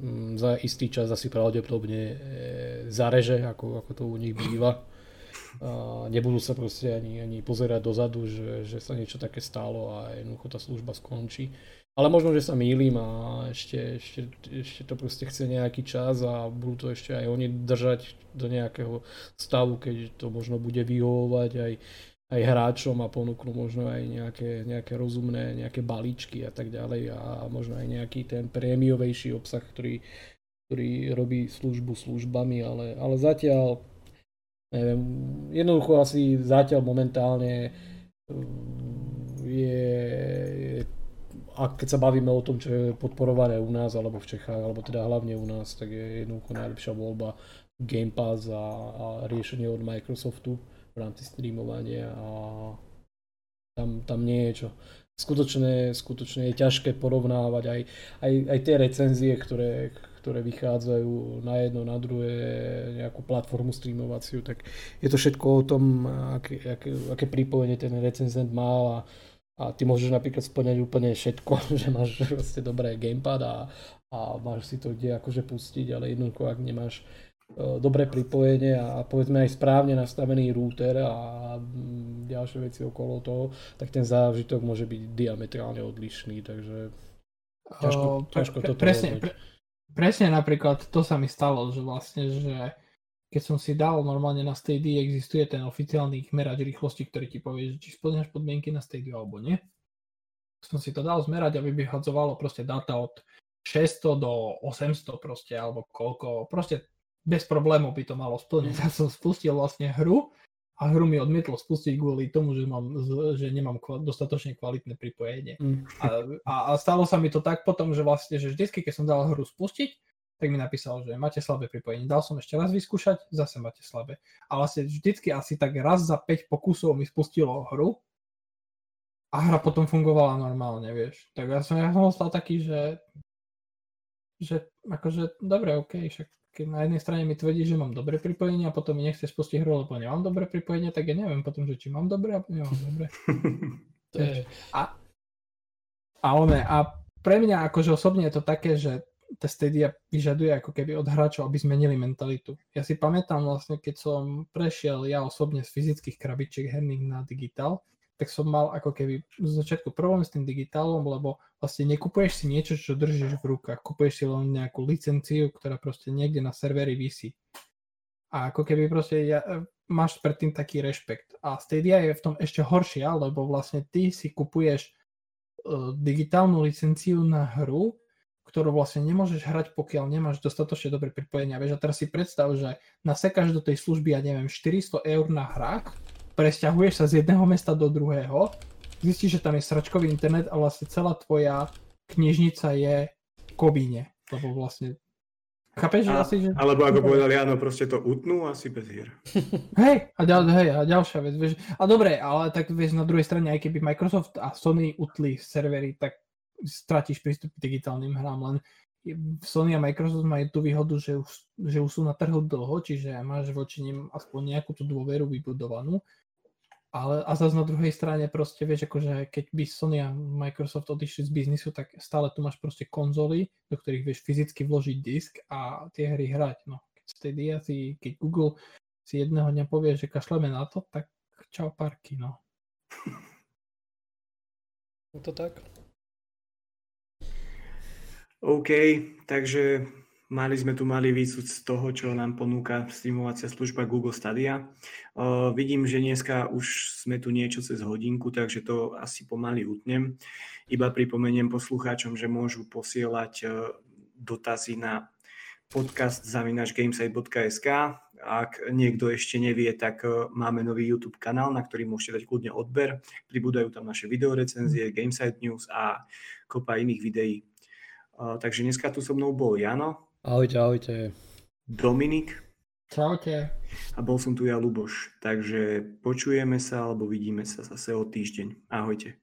mm, za istý čas asi pravdepodobne e, zareže, ako, ako to u nich býva. A nebudú sa proste ani, ani pozerať dozadu, že, že sa niečo také stalo a jednoducho tá služba skončí. Ale možno, že sa mýlim a ešte, ešte, ešte to proste chce nejaký čas a budú to ešte aj oni držať do nejakého stavu, keď to možno bude vyhovovať aj, aj hráčom a ponúknú možno aj nejaké, nejaké rozumné nejaké balíčky a tak ďalej a možno aj nejaký ten prémiovejší obsah, ktorý, ktorý robí službu službami, ale, ale zatiaľ neviem, jednoducho asi zatiaľ momentálne je, je a keď sa bavíme o tom, čo je podporované u nás, alebo v Čechách, alebo teda hlavne u nás, tak je jednoducho najlepšia voľba Game Pass a, a riešenie od Microsoftu v rámci streamovania a tam, tam nie je čo. Skutočne, skutočne je ťažké porovnávať aj, aj, aj tie recenzie, ktoré, ktoré vychádzajú na jedno, na druhé, nejakú platformu streamovaciu, tak je to všetko o tom, aké, aké, aké pripojenie ten recenzent má a, a ty môžeš napríklad splňať úplne všetko, že máš proste dobré gamepad a, a máš si to kde akože pustiť, ale jednoducho ak nemáš uh, dobré pripojenie a, povedzme aj správne nastavený router a mm, ďalšie veci okolo toho, tak ten zážitok môže byť diametrálne odlišný, takže ťažko, ťažko uh, pre, toto presne, pre, presne napríklad to sa mi stalo, že vlastne, že keď som si dal normálne na Stadia, existuje ten oficiálny merač rýchlosti, ktorý ti povie, či splňaš podmienky na Stadia alebo nie. Som si to dal zmerať, aby vyhadzovalo proste dáta od 600 do 800 proste, alebo koľko, proste bez problémov by to malo splniť. Ja som spustil vlastne hru a hru mi odmietlo spustiť kvôli tomu, že, mám, že nemám dostatočne kvalitné pripojenie. Mm. A, a, a stalo sa mi to tak potom, že vlastne, že vždycky, keď som dal hru spustiť, tak mi napísal, že máte slabé pripojenie. Dal som ešte raz vyskúšať, zase máte slabé. A vlastne vždycky asi tak raz za 5 pokusov mi spustilo hru a hra potom fungovala normálne, vieš. Tak ja som, ja som ostal taký, že že akože, dobre, ok, však keď na jednej strane mi tvrdí, že mám dobré pripojenie a potom mi nechce spustiť hru, lebo nemám dobré pripojenie, tak ja neviem potom, že či mám dobré alebo nemám dobré. to je... a, a, one, a pre mňa akože osobne je to také, že tá Stadia vyžaduje ako keby od hráčov, aby zmenili mentalitu. Ja si pamätám vlastne, keď som prešiel ja osobne z fyzických krabičiek herných na digitál, tak som mal ako keby z začiatku problém s tým digitálom, lebo vlastne nekupuješ si niečo, čo držíš v rukách, kupuješ si len nejakú licenciu, ktorá proste niekde na serveri vysí. A ako keby proste ja, máš predtým taký rešpekt. A Stadia je v tom ešte horšia, lebo vlastne ty si kupuješ digitálnu licenciu na hru, ktorú vlastne nemôžeš hrať, pokiaľ nemáš dostatočne dobré pripojenia. Vieš, a teraz si predstav, že nasekáš do tej služby, ja neviem, 400 eur na hrách, presťahuješ sa z jedného mesta do druhého, zistíš, že tam je sračkový internet a vlastne celá tvoja knižnica je v Kobíne, lebo vlastne Chápeš, a, asi, že... Alebo ako povedali, áno, proste to utnú asi bez hier. Hej, a, ďal, hej, a ďalšia vec, vieš, a dobre, ale tak vieš, na druhej strane, aj keby Microsoft a Sony utli servery, tak stratíš prístup k digitálnym hrám, len Sony a Microsoft majú tú výhodu, že už, že už sú na trhu dlho, čiže máš voči nim aspoň nejakú tú dôveru vybudovanú ale a zase na druhej strane proste vieš, akože keď by Sony a Microsoft odišli z biznisu, tak stále tu máš proste konzoly, do ktorých vieš fyzicky vložiť disk a tie hry hrať. No, keď Stadia si, keď Google si jedného dňa povie, že kašleme na to, tak čau parky, no. Je to tak? OK, takže Mali sme tu malý výsud z toho, čo nám ponúka streamovacia služba Google Stadia. Uh, vidím, že dneska už sme tu niečo cez hodinku, takže to asi pomaly utnem. Iba pripomeniem poslucháčom, že môžu posielať uh, dotazy na podcast zavinačgamesite.sk. Ak niekto ešte nevie, tak uh, máme nový YouTube kanál, na ktorý môžete dať kľudne odber. Pribúdajú tam naše videorecenzie, Gamesite News a kopa iných videí. Takže dneska tu so mnou bol Jano. Ahojte, ahojte. Dominik. Čaute. A bol som tu ja, Luboš. Takže počujeme sa alebo vidíme sa zase o týždeň. Ahojte.